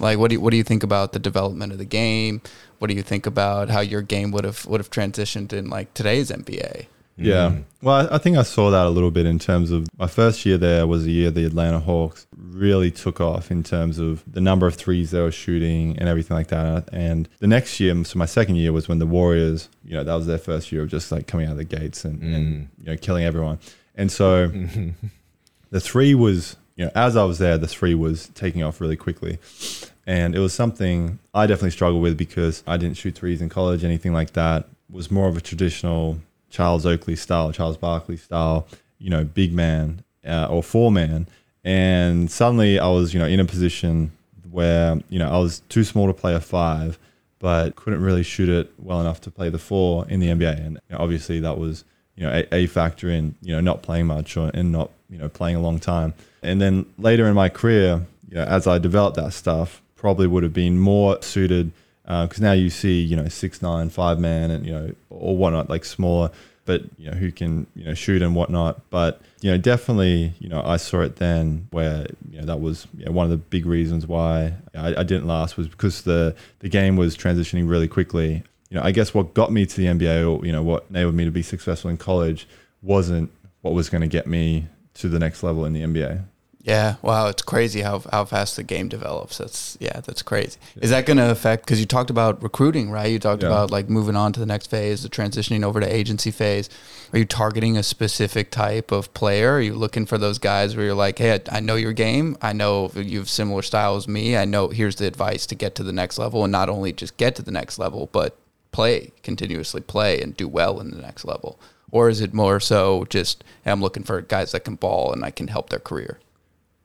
Like what do you, what do you think about the development of the game? What do you think about how your game would have would have transitioned in like today's NBA? Yeah. Mm-hmm. Well, I I think I saw that a little bit in terms of my first year there was a year the Atlanta Hawks really took off in terms of the number of threes they were shooting and everything like that. And the next year, so my second year was when the Warriors, you know, that was their first year of just like coming out of the gates and, mm. and you know, killing everyone. And so the three was, you know, as I was there, the three was taking off really quickly. And it was something I definitely struggled with because I didn't shoot threes in college, anything like that. It Was more of a traditional Charles Oakley style, Charles Barkley style, you know, big man uh, or four man. And suddenly I was, you know, in a position where, you know, I was too small to play a five, but couldn't really shoot it well enough to play the four in the NBA. And you know, obviously that was, you know, a, a factor in, you know, not playing much or, and not, you know, playing a long time. And then later in my career, you know, as I developed that stuff, probably would have been more suited uh, because now you see, you know, six nine, five man, and you know, or whatnot, like smaller, but you know, who can you know shoot and whatnot. But you know, definitely, you know, I saw it then where you know that was you know, one of the big reasons why I, I didn't last was because the the game was transitioning really quickly. You know, I guess what got me to the NBA, or you know, what enabled me to be successful in college, wasn't what was going to get me to the next level in the NBA. Yeah, wow, it's crazy how how fast the game develops. That's yeah, that's crazy. Is that going to affect? Because you talked about recruiting, right? You talked Yeah. about like moving on to the next phase, the transitioning over to agency phase. Are you targeting a specific type of player? Are you looking for those guys where you're like, hey, I, I know your game. I know you have similar style as me. I know here's the advice to get to the next level, and not only just get to the next level, but play continuously, play and do well in the next level. Or is it more so just hey, I'm looking for guys that can ball and I can help their career?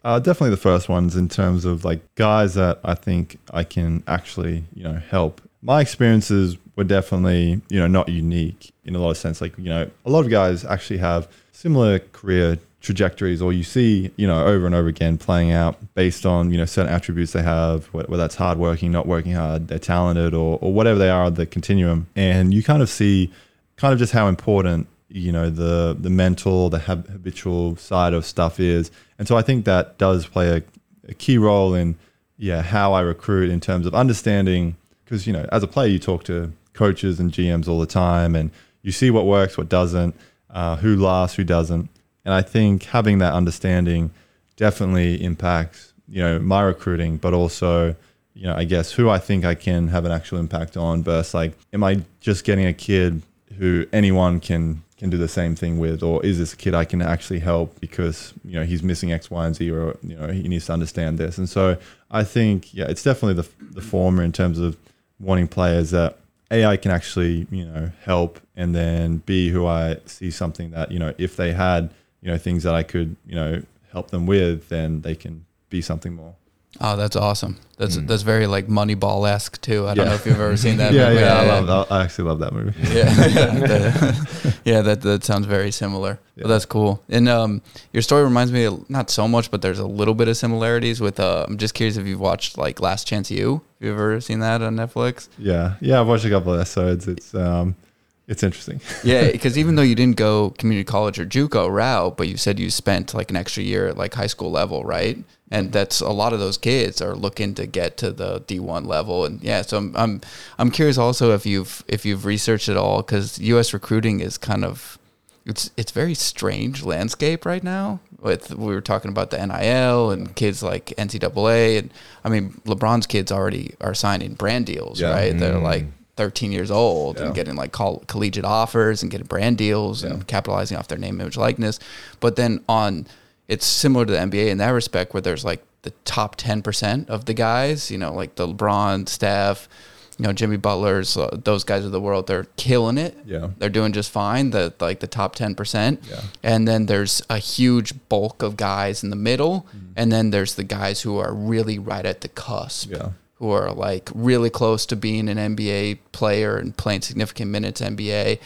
Uh, definitely the first ones in terms of like guys that I think I can actually, you know, help. My experiences were definitely, you know, not unique in a lot of sense. Like, you know, a lot of guys actually have similar career trajectories or you see, you know, over and over again playing out based on, you know, certain attributes they have, whether that's hardworking, not working hard, they're talented or, or whatever they are, the continuum. And you kind of see kind of just how important you know the the mental the hab- habitual side of stuff is. And so i think that does play a, a key role in yeah how i recruit in terms of understanding because you know as a player you talk to coaches and gms all the time and you see what works what doesn't uh, who lasts who doesn't. And i think having that understanding definitely impacts you know my recruiting but also you know i guess who i think i can have an actual impact on versus like am i just getting a kid who anyone can can do the same thing with, or is this a kid I can actually help because you know he's missing X, Y, and Z, or you know he needs to understand this. And so I think yeah, it's definitely the the former in terms of wanting players that a I can actually you know help, and then b who I see something that you know if they had you know things that I could you know help them with, then they can be something more. Oh, that's awesome. That's that's very like Moneyball esque too. I don't know if you've ever seen that. yeah, movie. yeah, I love. I actually love that movie. yeah, The- yeah. That that sounds very similar. Yeah. But that's cool. And um, your story reminds me of, not so much, but there's a little bit of similarities with. Uh, I'm just curious if you've watched like Last Chance U. Have you ever seen that on Netflix? Yeah, yeah. I've watched a couple of episodes. It's um, it's interesting. Yeah, because even though you didn't go community college or JUCO route, but you said you spent like an extra year at like high school level, right? And that's a lot of those kids are looking to get to the D one level, and yeah. So I'm I'm I'm curious also if you've if you've researched it all because U.S. recruiting is kind of it's it's very strange landscape right now. With we were talking about the NIL and kids like NCAA, and I mean LeBron's kids already are signing brand deals, Yeah. right? They're Mm. like 13 years old Yeah. and getting like coll- collegiate offers and getting brand deals Yeah. and capitalizing off their name, image, likeness. But then on, it's similar to the NBA in that respect, where there's like the top 10% of the guys, you know, like the LeBron, Steph, you know, Jimmy Butler's, uh, those guys of the world, they're killing it. Yeah. They're doing just fine. The like the top 10%. Yeah. And then there's a huge bulk of guys in the middle. Mm-hmm. And then there's the guys who are really right at the cusp Yeah. Who are like really close to being an NBA player and playing significant minutes NBA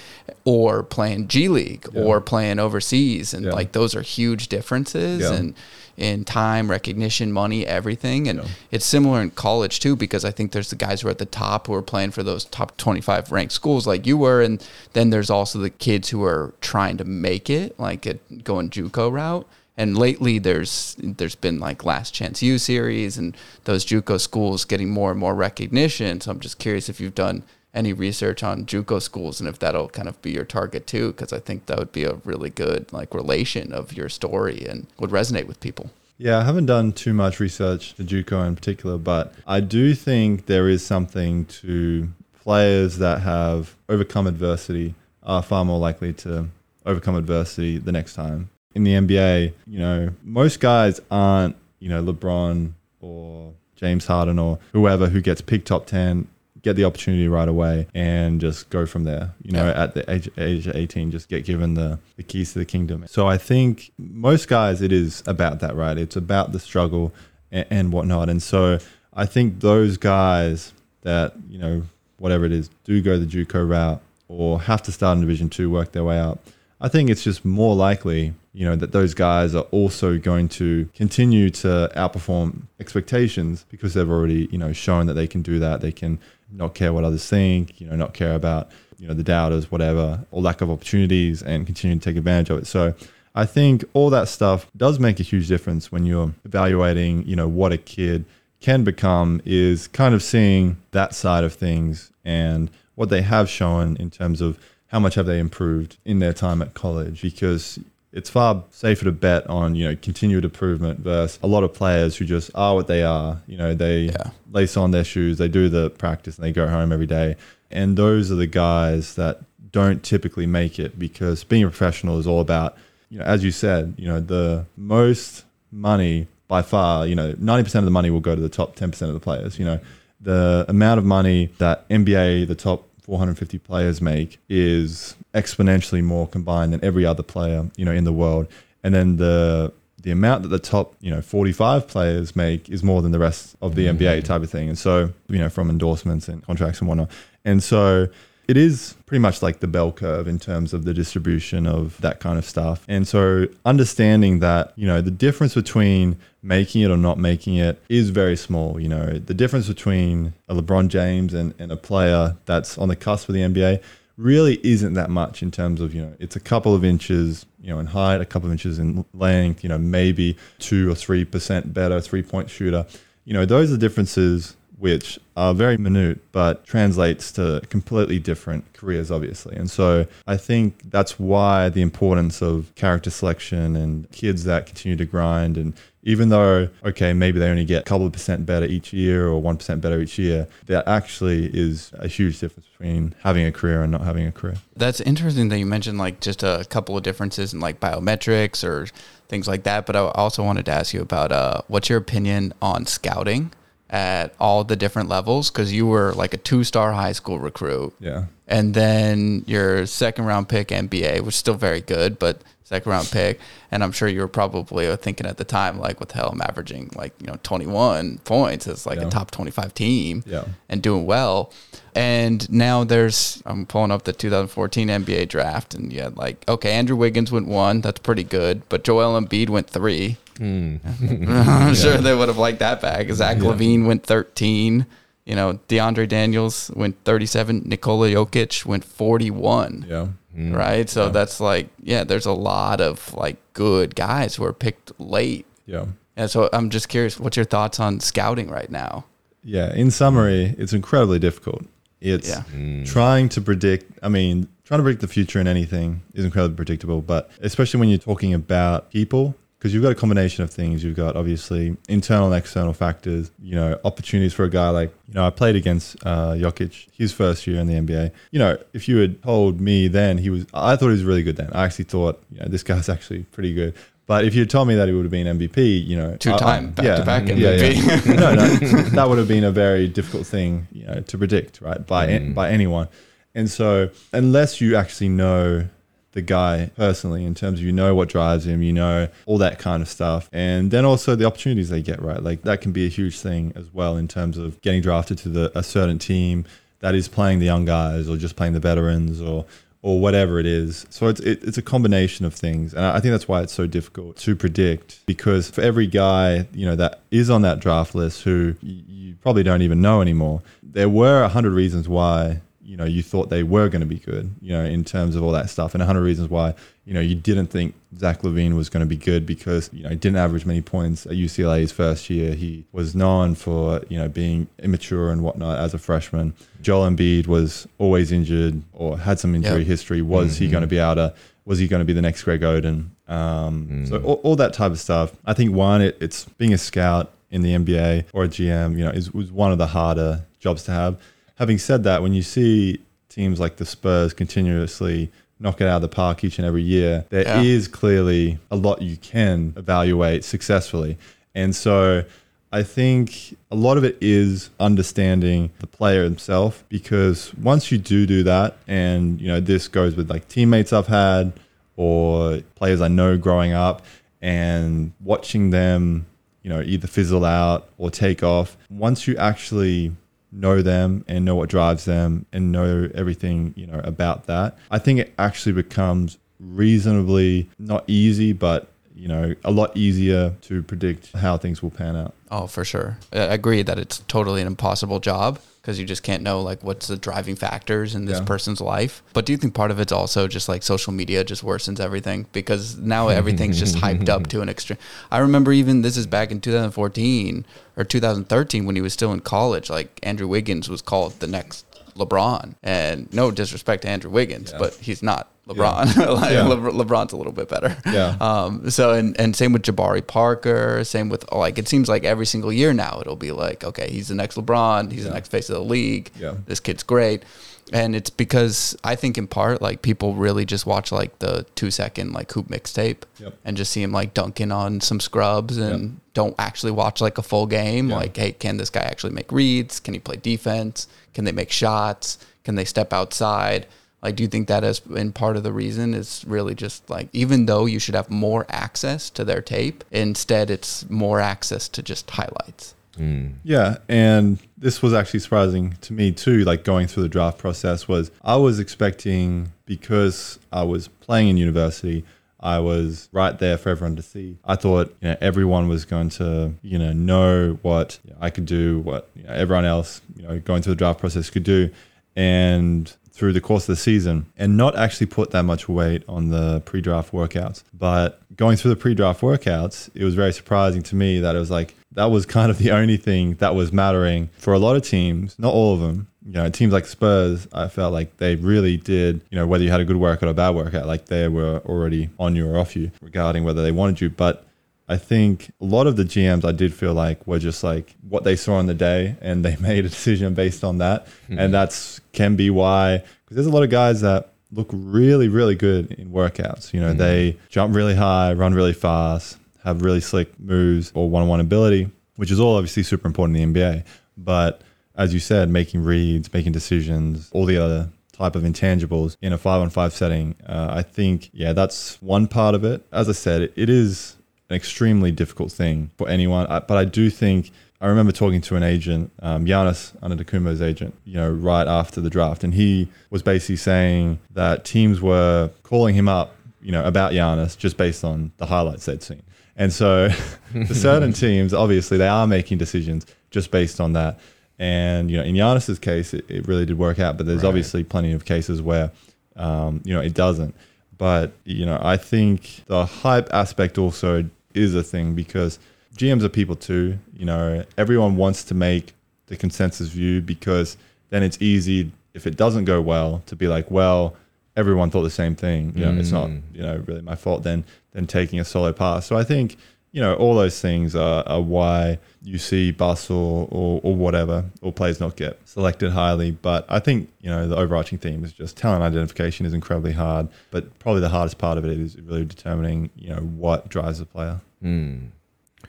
or playing G League Yeah. or playing overseas and Yeah. like those are huge differences Yeah. and in time, recognition, money, everything. And it's similar in college too because I think there's the guys who are at the top who are playing for those top 25 ranked schools like you were and then there's also the kids who are trying to make it like it, going JUCO route. And lately, there's there's been like Last Chance U series and those JUCO schools getting more and more recognition. So I'm just curious if you've done any research on JUCO schools and if that'll kind of be your target too, because I think that would be a really good like relation of your story and would resonate with people. Yeah, I haven't done too much research to JUCO in particular, but I do think there is something to players that have overcome adversity are far more likely to overcome adversity the next time. In the NBA, you know, most guys aren't, you know, LeBron or James Harden or whoever who gets picked top 10 get the opportunity right away and just go from there. You know, Yeah. at the age, age of 18, just get given the, the keys to the kingdom. So I think most guys, it is about that, right? It's about the struggle and, and whatnot. And so I think those guys that, you know, whatever it is, do go the Juco route or have to start in Division Two, work their way up. I think it's just more likely, you know, that those guys are also going to continue to outperform expectations because they've already, you know, shown that they can do that. They can not care what others think, you know, not care about, you know, the doubters, whatever, or lack of opportunities and continue to take advantage of it. So I think all that stuff does make a huge difference when you're evaluating, you know, what a kid can become is kind of seeing that side of things and what they have shown in terms of how much have they improved in their time at college because it's far safer to bet on you know continued improvement versus a lot of players who just are what they are. You know they Yeah. lace on their shoes they do the practice and they go home every day. And those are the guys that don't typically make it because being a professional is all about you know as you said you know the most money by far you know 90% of the money will go to the top 10% of the players you know. The amount of money that NBA, the top 450 players make is exponentially more combined than every other player, you know, in the world. And then the the amount that the top, you know, 45 players make is more than the rest of the NBA mm-hmm. type of thing. And so, you know, from endorsements and contracts and whatnot. And so it is pretty much like the bell curve in terms of the distribution of that kind of stuff. And so understanding that, you know, the difference between making it or not making it is very small. You know, the difference between a LeBron James and, and a player that's on the cusp of the NBA really isn't that much in terms of, you know, it's a couple of inches, you know, in height, a couple of inches in length, you know, maybe two or three percent better three point shooter. You know, those are differences which are very minute, but translates to completely different careers, obviously. And so I think that's why the importance of character selection and kids that continue to grind. And even though, okay, maybe they only get a couple of percent better each year or 1% better each year, that actually is a huge difference between having a career and not having a career. That's interesting that you mentioned like just a couple of differences in like biometrics or things like that. But I also wanted to ask you about uh, what's your opinion on scouting at all the different levels? Because you were like a two star high school recruit. Yeah. And then your second round pick NBA, was still very good, but second round pick. And I'm sure you were probably thinking at the time, like, what the hell? I'm averaging like, you know, 21 points as like Yeah. a top 25 team Yeah. and doing well. And now there's, I'm pulling up the 2014 NBA draft, and you had like, okay, Andrew Wiggins went one. That's pretty good. But Joel Embiid went three. Hmm. I'm sure they would have liked that back. Zach LaVine went 13. You know, DeAndre Daniels went 37. Nikola Jokic went 41. Yeah. Mm-hmm. Right. So that's like, yeah, there's a lot of like good guys who are picked late. Yeah. And so I'm just curious, what's your thoughts on scouting right now? Yeah. In summary, it's incredibly difficult. It's Yeah. Mm. trying to predict. I mean, trying to predict the future in anything is incredibly predictable, but especially when you're talking about people, because you've got a combination of things. You've got obviously internal and external factors. You know, opportunities for a guy like you know I played against uh, Jokic his first year in the NBA. You know, if you had told me then he was, I thought he was really good then. I actually thought you know this guy's actually pretty good. But if you had told me that he would have been MVP, you know, Two I- I- time back to back yeah, MVP. yeah. no, no, that would have been a very difficult thing, you know, to predict, right, by an- by anyone. And so, unless you actually know the guy personally, in terms of you know what drives him, you know all that kind of stuff, and then also the opportunities they get, right, like that can be a huge thing as well in terms of getting drafted to the a certain team that is playing the young guys or just playing the veterans or or whatever it is. So it's it, it's a combination of things, and I think that's why it's so difficult to predict because for every guy you know that is on that draft list who you probably don't even know anymore, there were a hundred reasons why you know you thought they were going to be good, you know, in terms of all that stuff, and a hundred reasons why you know you didn't think Zach LaVine was going to be good because you know he didn't average many points at UCLA his first year. He was known for you know being immature and whatnot as a freshman. Joel Embiid was always injured or had some injury Yep. history. Was he going to be able to? Was he going to be the next Greg Oden? Um, So all, all that type of stuff. I think one, it, it's being a scout in the NBA or a GM. You know, is was one of the harder jobs to have. Having said that, when you see teams like the Spurs continuously knock it out of the park each and every year, there is Yeah. clearly a lot you can evaluate successfully. And so I think a lot of it is understanding the player himself because once you do do that, and you know, this goes with like teammates I've had or players I know growing up and watching them, you know, either fizzle out or take off. Once you actually know them and know what drives them and know everything, you know, about that, I think it actually becomes reasonably not easy, but you know, a lot easier to predict how things will pan out. Oh, for sure. I agree that it's totally an impossible job because you just can't know like what's the driving factors in this Yeah. person's life. But do you think part of it's also just like social media just worsens everything because now everything's just hyped up to an extreme. I remember even this is back in 2014 or 2013 when he was still in college. Like Andrew Wiggins was called the next LeBron, and no disrespect to Andrew Wiggins, but he's not LeBron. like Yeah. Le- LeBron's a little bit better. Yeah. Um, so and and same with Jabari Parker. Same with like it seems like every single year now it'll be like okay he's the next LeBron. He's the next face of the league. Yeah. This kid's great. And it's because I think in part like people really just watch like the two second like hoop mixtape Yep. and just see him like dunking on some scrubs and Yep. don't actually watch like a full game. Yeah. Like, hey, can this guy actually make reads? Can he play defense? Can they make shots? Can they step outside? Like, do you think that has been part of the reason? Is really just like, even though you should have more access to their tape, instead it's more access to just highlights. Hmm. Yeah, and this was actually surprising to me too. Like going through the draft process was I was expecting because I was playing in university, I was right there for everyone to see. I thought you know everyone was going to you know know what you know, I could do, what you know, everyone else you know going through the draft process could do, and through the course of the season and not actually put that much weight on the pre-draft workouts. But going through the pre-draft workouts, it was very surprising to me that it was like that was kind of the only thing that was mattering for a lot of teams, not all of them. You know, teams like Spurs, I felt like they really did, you know, whether you had a good workout or a bad workout, like they were already on you or off you regarding whether they wanted you. But I think a lot of the GMs I did feel like were just like what they saw on the day and they made a decision based on that. And that's can be why, because there's a lot of guys that look really, really good in workouts. You know, they jump really high, run really fast, have really slick moves or one on one ability, which is all obviously super important in the NBA. But as you said, making reads, making decisions, all the other type of intangibles in a five on five setting. Uh, I think, yeah, that's one part of it. As I said, it, it is an extremely difficult thing for anyone. I, but I do think I remember talking to an agent, um, Giannis Antetokounmpo's agent, you know, right after the draft, and he was basically saying that teams were calling him up, you know, about Giannis just based on the highlights they'd seen. And so, for certain teams, obviously, they are making decisions just based on that. And you know, in Giannis's case, it, it really did work out. But there's Right. obviously plenty of cases where, um, you know, it doesn't. But you know, I think the hype aspect also is a thing because GMs are people too. You know, everyone wants to make the consensus view because then it's easy if it doesn't go well to be like, well, everyone thought the same thing. You know, it's not Mm. you know really my fault. Then then taking a solo pass. So I think you know all those things are, are why you see bus or, or or whatever or players not get selected highly. But I think you know the overarching theme is just talent identification is incredibly hard. But probably the hardest part of it is really determining you know what drives a player. Hmm.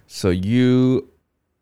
So you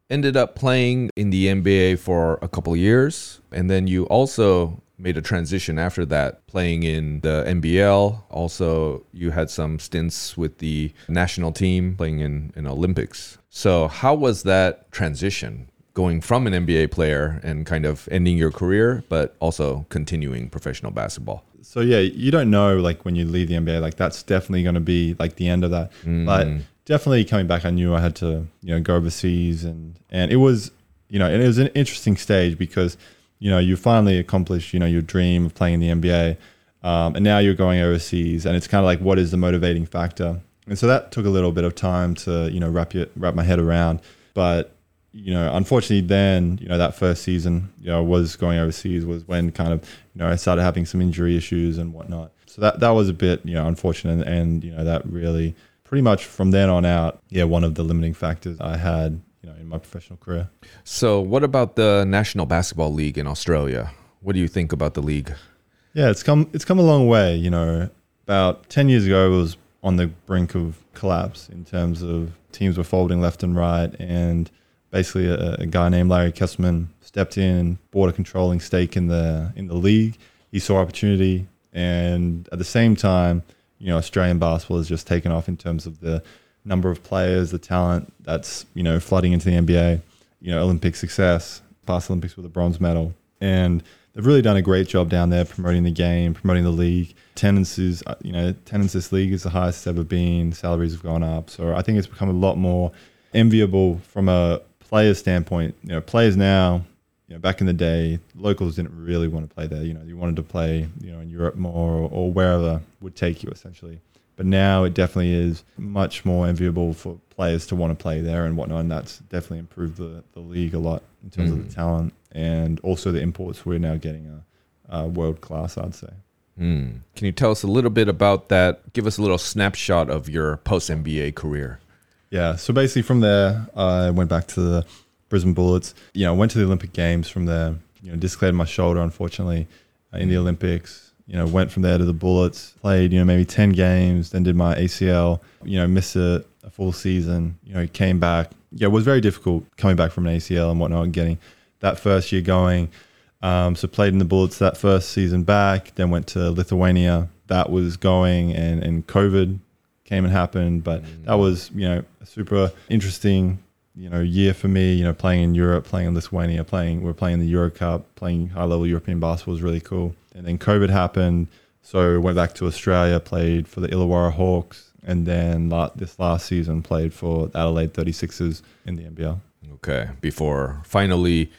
ended up playing in the NBA for a couple years, and then you also made a transition after that, playing in the NBL. Also, you had some stints with the national team, playing in, in Olympics. So how was that transition? Going from an NBA player and kind of ending your career, but also continuing professional basketball. So yeah, you don't know like when you leave the NBA, like that's definitely going to be like the end of that. But Mm. definitely coming back, I knew I had to you know go overseas, and and it was you know and it was an interesting stage because you know you finally accomplished you know your dream of playing in the NBA, um, and now you're going overseas, and it's kind of like what is the motivating factor, and so that took a little bit of time to you know wrap your, wrap my head around, but you know, unfortunately, then you know that first season, you know, was going overseas was when kind of you know I started having some injury issues and whatnot. So that that was a bit you know unfortunate, and you know that really pretty much from then on out, yeah, one of the limiting factors I had you know in my professional career. So, what about the National Basketball League in Australia? What do you think about the league? Yeah, it's come it's come a long way. You know, about ten years ago, it was on the brink of collapse in terms of teams were folding left and right, and basically a, a guy named Larry Kestelman stepped in and bought a controlling stake in the in the league. He saw opportunity, and at the same time, you know, Australian basketball has just taken off in terms of the number of players, the talent that's you know flooding into the NBA. You know, Olympic success, past Olympics with a bronze medal, and they've really done a great job down there promoting the game, promoting the league. Attendance is, uh, you know, attendance this league is the highest it's ever been. Salaries have gone up, so I think it's become a lot more enviable from a player standpoint. You know, players now, you know, back in the day, locals didn't really want to play there. You know, you wanted to play, you know, in Europe more or, or wherever would take you essentially. But now it definitely is much more enviable for players to want to play there and whatnot. And that's definitely improved the, the league a lot in terms of Mm. the talent and also the imports. We're now getting a, a world class, I'd say. Hmm. Can you tell us a little bit about that? Give us a little snapshot of your post NBA career. Yeah. So basically, from there, I went back to the Brisbane Bullets. You know, went to the Olympic Games from there. You know, dislocated my shoulder, unfortunately, uh, in the Olympics. You know, went from there to the Bullets. Played, you know, maybe ten games. Then did my ACL. You know, missed a, a full season. You know, came back. Yeah, it was very difficult coming back from an ACL and whatnot, and getting that first year going. Um, so played in the Bullets that first season back. Then went to Lithuania. That was going, and and COVID came and happened. But that was you know a super interesting you know year for me. You know playing in Europe, playing in Lithuania, playing we're playing the Euro Cup, playing high level European basketball was really cool. And then COVID happened, so went back to Australia, played for the Illawarra Hawks, and then this last season played for Adelaide 36ers in the NBL. Okay. Before finally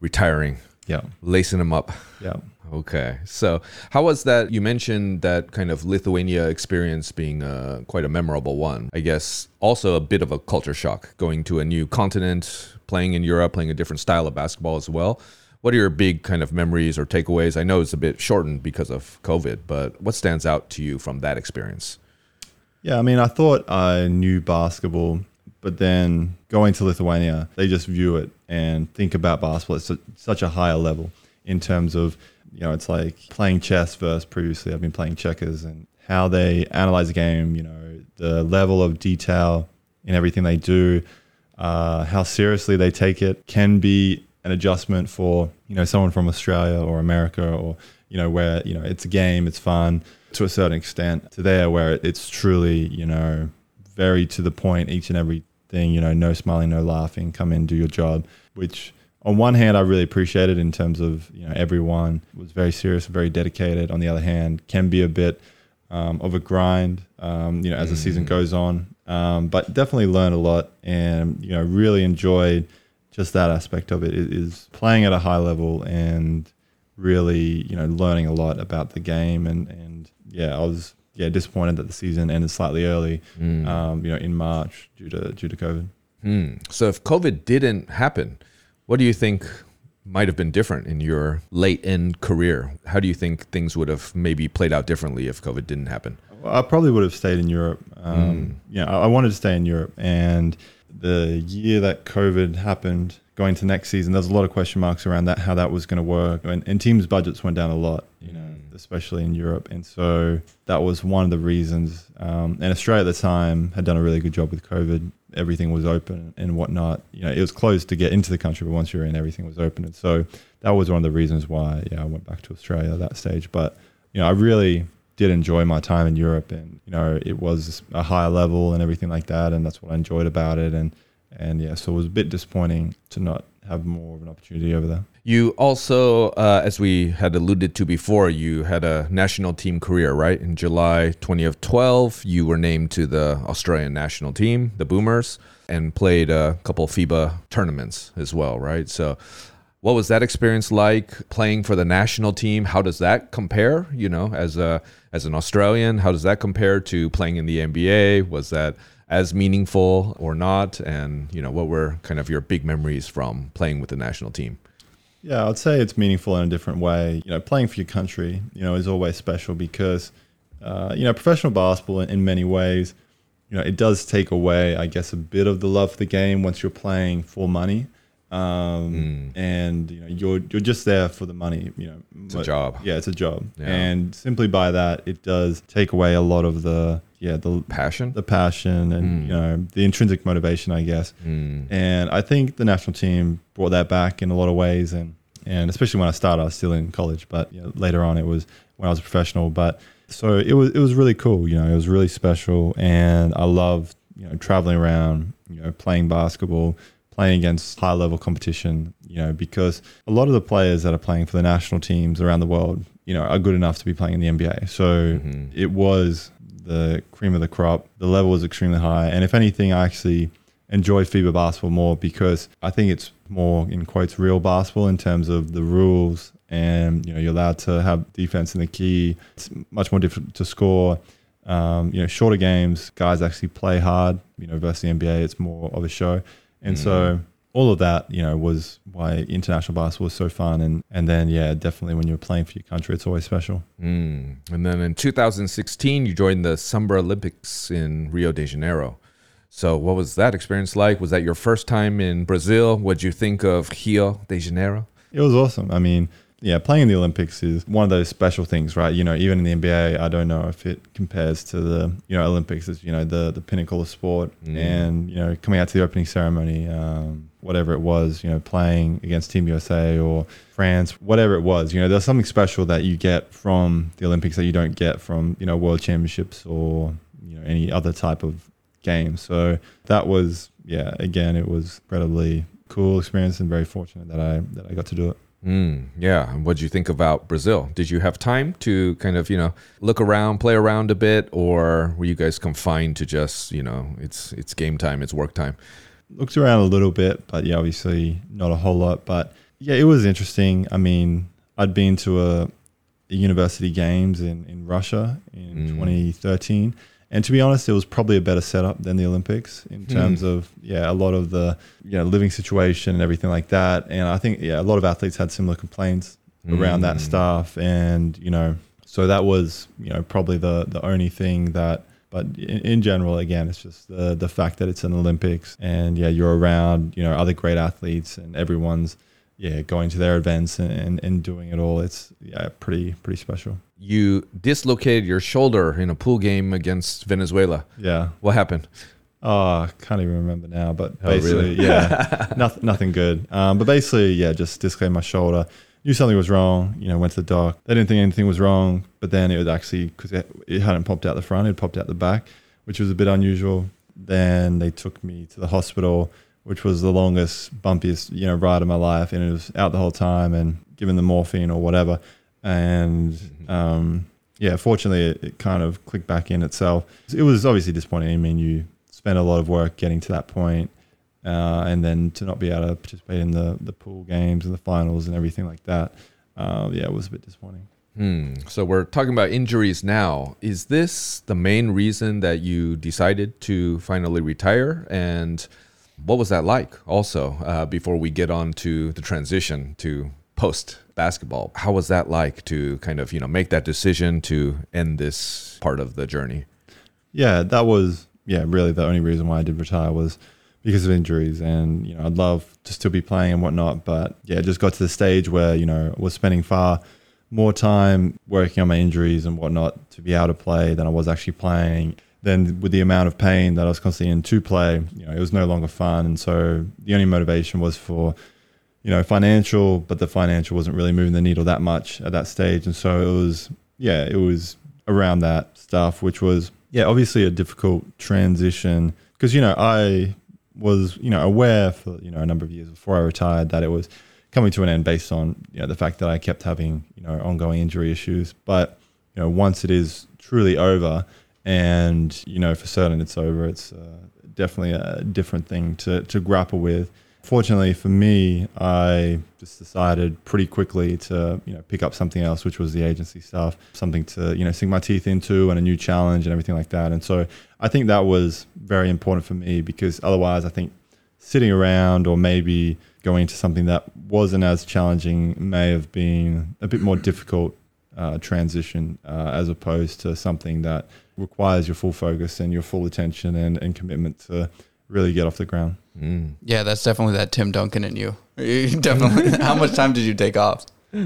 retiring, Yeah, lacing them up. yeah. Okay. So, how was that? You mentioned that kind of Lithuania experience being uh, quite a memorable one. I guess also a bit of a culture shock going to a new continent, playing in Europe, playing a different style of basketball as well. What are your big kind of memories or takeaways? I know it's a bit shortened because of COVID, but what stands out to you from that experience? Yeah, I mean, I thought I knew basketball, but then going to Lithuania, they just view it and think about basketball at such a higher level in terms of, you know, it's like playing chess versus previously I've been playing checkers and how they analyze the game, you know, the level of detail in everything they do, uh, how seriously they take it can be an adjustment for, you know, someone from Australia or America or, you know, where you know it's a game, it's fun to a certain extent, to there where it's truly, you know, very to the point, each and every thing, you know, no smiling, no laughing, come in, do your job, which on one hand, I really appreciate it in terms of, you know, everyone was very serious, very dedicated. On the other hand, can be a bit um, of a grind, um, you know, as the season goes on. Um, but definitely learned a lot and, you know, really enjoyed just that aspect of it is playing at a high level and really, you know, learning a lot about the game. And, and yeah, I was, yeah, disappointed that the season ended slightly early, um, you know, in March due to, due to COVID. Hmm. So if COVID didn't happen, what do you think might have been different in your late end career? How do you think things would have maybe played out differently if COVID didn't happen? Well, I probably would have stayed in Europe. Um, Yeah, I I wanted to stay in Europe, and the year that COVID happened, going to next season, there's a lot of question marks around that, how that was going to work, and, and teams' budgets went down a lot, you know, especially in Europe, and so that was one of the reasons. Um, and Australia at the time had done a really good job with COVID. Everything was open and whatnot. You know, it was closed to get into the country, but once you're in, everything was open, and so that was one of the reasons why, yeah, I went back to Australia at that stage. But you know, I really did enjoy my time in Europe, and you know, it was a higher level and everything like that, and that's what I enjoyed about it. And and yeah, so it was a bit disappointing to not have more of an opportunity over there. You also, uh, as we had alluded to before, you had a national team career, right? In July 2012, you were named to the Australian national team, the Boomers, and played a couple FIBA tournaments as well, right? So, what was that experience like playing for the national team? How does that compare? You know, as a as an Australian, how does that compare to playing in the NBA? Was that as meaningful or not? And you know, what were kind of your big memories from playing with the national team? Yeah, I'd say it's meaningful in a different way. You know, playing for your country, you know, is always special because, uh, you know, professional basketball in, in many ways, you know, it does take away, I guess, a bit of the love for the game once you're playing for money. Um, And you know, you're you're just there for the money. You know, It's a job. Yeah, it's a job, Yeah. and simply by that, it does take away a lot of the yeah the Passion. the passion and hmm. you know the intrinsic motivation, I guess. Hmm. And I think the national team brought that back in a lot of ways, and and especially when I started, I was still in college, but you know, later on it was when I was a professional. But so it was it was really cool. You know, it was really special, and I loved you know traveling around, you know, playing basketball. Playing against high level competition, you know, because a lot of the players that are playing for the national teams around the world, you know, are good enough to be playing in the NBA. So mm-hmm. it was the cream of the crop. The level was extremely high. And if anything, I actually enjoy FIBA basketball more because I think it's more in quotes real basketball in terms of the rules and you know you're allowed to have defense in the key. It's much more difficult to score. Um, you know, shorter games, guys actually play hard. You know, versus the NBA, it's more of a show. And so all of that, you know, was why international basketball was so fun. And and then yeah, definitely when you're playing for your country, it's always special. Mm. And then in 2016, you joined the Summer Olympics in Rio de Janeiro. So, what was that experience like? Was that your first time in Brazil? What'd you think of Rio de Janeiro? It was awesome. I mean, yeah, playing in the Olympics is one of those special things, right? You know, even in the NBA, I don't know if it compares to the you know Olympics as you know the the pinnacle of sport. And you know, coming out to the opening ceremony, um, whatever it was, you know, playing against Team USA or France, whatever it was, you know, there's something special that you get from the Olympics that you don't get from you know World Championships or you know any other type of game. So that was yeah, again, it was incredibly cool experience and very fortunate that I that I got to do it. Mm, yeah. And what'd you think about Brazil? Did you have time to kind of, you know, look around, play around a bit, or were you guys confined to just, you know, it's it's game time, it's work time? looked around a little bit, but yeah, obviously not a whole lot. But yeah, it was interesting. I mean, I'd been to a, a university games in, in Russia in 2013. And to be honest, it was probably a better setup than the Olympics in hmm. terms of yeah, a lot of the you know living situation and everything like that. And I think yeah, a lot of athletes had similar complaints around that hmm. stuff. And you know, so that was you know probably the the only thing that but in, in general, again, it's just the the fact that it's an Olympics, and yeah, you're around, you know, other great athletes, and everyone's yeah going to their events and, and, and doing it all. It's yeah, pretty pretty special. You dislocated your shoulder in a pool game against Venezuela. Yeah. What happened? Oh, I can't even remember now, but Oh, really? basically, yeah, nothing, nothing good. Um, but basically, yeah, just dislocated my shoulder. knew something was wrong. You know, went to the doc. They didn't think anything was wrong, but then it was actually because it, it hadn't popped out the front, it popped out the back, which was a bit unusual. Then they took me to the hospital, which was the longest, bumpiest, you know, ride of my life, and it was out the whole time and given the morphine or whatever. And um, yeah, fortunately, it, it kind of clicked back in itself. It was obviously disappointing. I mean, you spent a lot of work getting to that point, uh, and then to not be able to participate in the the pool games and the finals and everything like that. Uh, yeah, it was a bit disappointing. Hmm. So we're talking about injuries now. Is this the main reason that you decided to finally retire? And what was that like? Also, uh, before we get on to the transition to post basketball, how was that like to kind of you know make that decision to end this part of the journey? Yeah, that was yeah really the only reason why I did retire was because of injuries, and you know I'd love to still be playing and whatnot, but yeah, it just got to the stage where you know I was spending far more time working on my injuries and whatnot to be able to play than I was actually playing. Then with the amount of pain that I was constantly in to play, you know, it was no longer fun. And so the only motivation was for, you know, financial, but the financial wasn't really moving the needle that much at that stage. And so it was, yeah, it was around that stuff, which was, yeah, obviously a difficult transition because, you know, I was, you know, aware for, you know, a number of years before I retired that it was, coming to an end based on you know the fact that I kept having you know ongoing injury issues. But you know once it is truly over, and you know for certain it's over, it's uh, definitely a different thing to to grapple with. Fortunately for me, I just decided pretty quickly to you know pick up something else, which was the agency stuff, something to you know sink my teeth into, and a new challenge and everything like that. And so I think that was very important for me because otherwise, I think sitting around or maybe going into something that wasn't as challenging may have been a bit more difficult uh, transition uh, as opposed to something that requires your full focus and your full attention and, and commitment to really get off the ground. Mm. Yeah, that's definitely that Tim Duncan in you. definitely. How much time did you take off? Uh,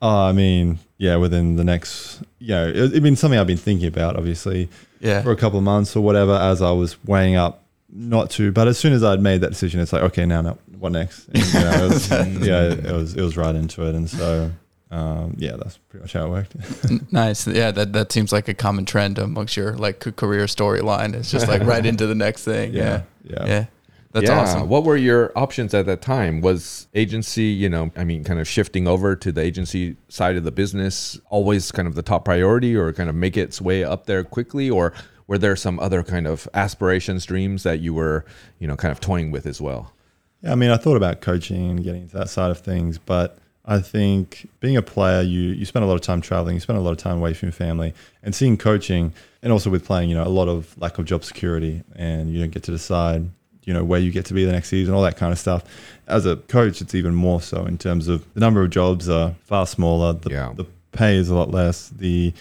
I mean, yeah, within the next, you know, it, it's been something I've been thinking about, obviously, yeah. for a couple of months or whatever, as I was weighing up not to. But as soon as I'd made that decision, it's like, okay, now, now what next? And, you know, it was, yeah, it was it was right into it, and so um, yeah, that's pretty much how it worked. nice. Yeah, that that seems like a common trend amongst your like career storyline. It's just like right into the next thing. Yeah, yeah, yeah. yeah. That's yeah. awesome. What were your options at that time? Was agency, you know, I mean, kind of shifting over to the agency side of the business always kind of the top priority or kind of make its way up there quickly? Or were there some other kind of aspirations, dreams that you were, you know, kind of toying with as well? Yeah, I mean, I thought about coaching and getting into that side of things, but I think being a player, you you spend a lot of time traveling, you spend a lot of time away from your family, and seeing coaching, and also with playing, you know, a lot of lack of job security, and you don't get to decide, you know, where you get to be the next season, all that kind of stuff. As a coach, it's even more so in terms of the number of jobs are far smaller, the, yeah. the pay is a lot less, the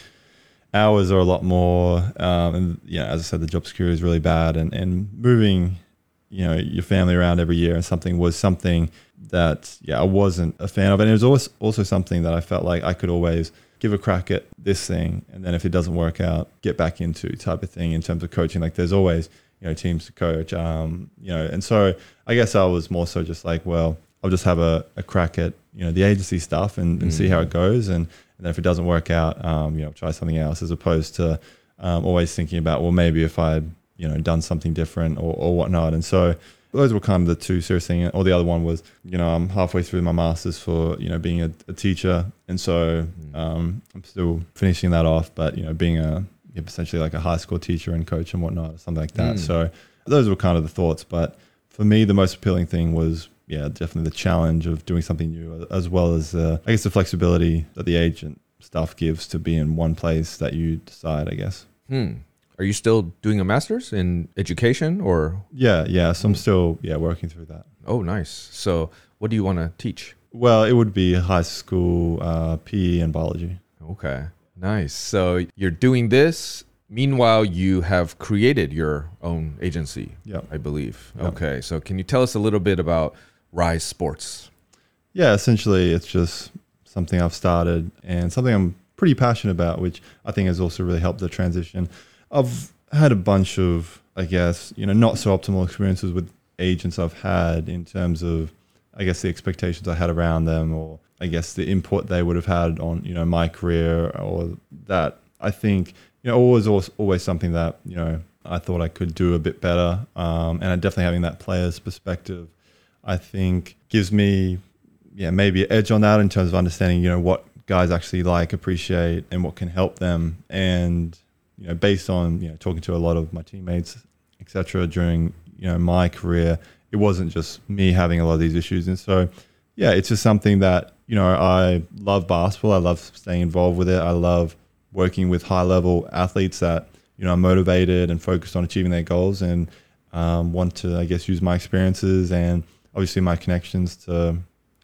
hours are a lot more, um, and yeah, as I said, the job security is really bad, and and moving you know your family around every year and something was something that yeah I wasn't a fan of and it was also also something that I felt like I could always give a crack at this thing and then if it doesn't work out get back into type of thing in terms of coaching. Like there's always you know teams to coach um you know and so I guess I was more so just like well I'll just have a, a crack at you know the agency stuff and, and mm. see how it goes. And, and then if it doesn't work out um you know try something else as opposed to um, always thinking about well maybe if I you know done something different or, or whatnot. And so those were kind of the two serious things or the other one was you know i'm halfway through my masters for you know being a, a teacher and so mm. um, i'm still finishing that off but you know being a essentially like a high school teacher and coach and whatnot or something like that mm. so those were kind of the thoughts but for me the most appealing thing was yeah definitely the challenge of doing something new as well as uh, i guess the flexibility that the agent stuff gives to be in one place that you decide i guess hmm. Are you still doing a master's in education or? Yeah, yeah. So I'm still yeah working through that. Oh, nice. So what do you want to teach? Well, it would be high school uh, PE and biology. Okay, nice. So you're doing this. Meanwhile, you have created your own agency. Yeah, I believe. Yep. Okay, so can you tell us a little bit about Rise Sports? Yeah, essentially, it's just something I've started and something I'm pretty passionate about, which I think has also really helped the transition. I've had a bunch of, I guess, you know, not so optimal experiences with agents I've had in terms of I guess the expectations I had around them, or I guess the input they would have had on you know my career, or that. I think you know always always, always something that you know I thought I could do a bit better, um, and definitely having that player's perspective, I think gives me yeah maybe an edge on that in terms of understanding you know what guys actually like, appreciate, and what can help them, and you know based on you know talking to a lot of my teammates, etc. During you know my career, it wasn't just me having a lot of these issues, and so yeah, it's just something that you know I love basketball. I love staying involved with it. I love working with high level athletes that you know are motivated and focused on achieving their goals and um, want to I guess use my experiences and obviously my connections to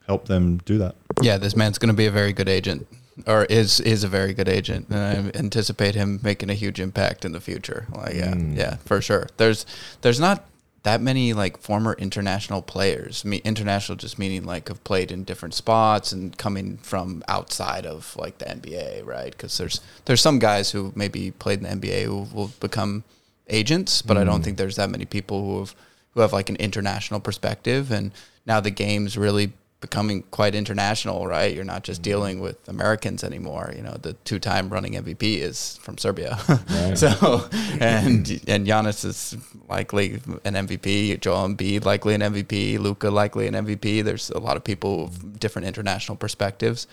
help them do that. Yeah, this man's going to be a very good agent, or is is a very good agent, and I anticipate him making a huge impact in the future. Like, yeah, Mm. yeah, for sure. There's there's not that many like former international players. Me, international just meaning like have played in different spots and coming from outside of like the NBA, right? Because there's there's some guys who maybe played in the NBA who will become agents, but I don't think there's that many people who have who have like an international perspective. And now the game's really becoming quite international, right? You're not just dealing with Americans anymore. You know, the two-time running MVP is from Serbia, so and and Giannis is likely an MVP. Joel Embiid likely an MVP. Luka likely an MVP. There's a lot of people with different international perspectives,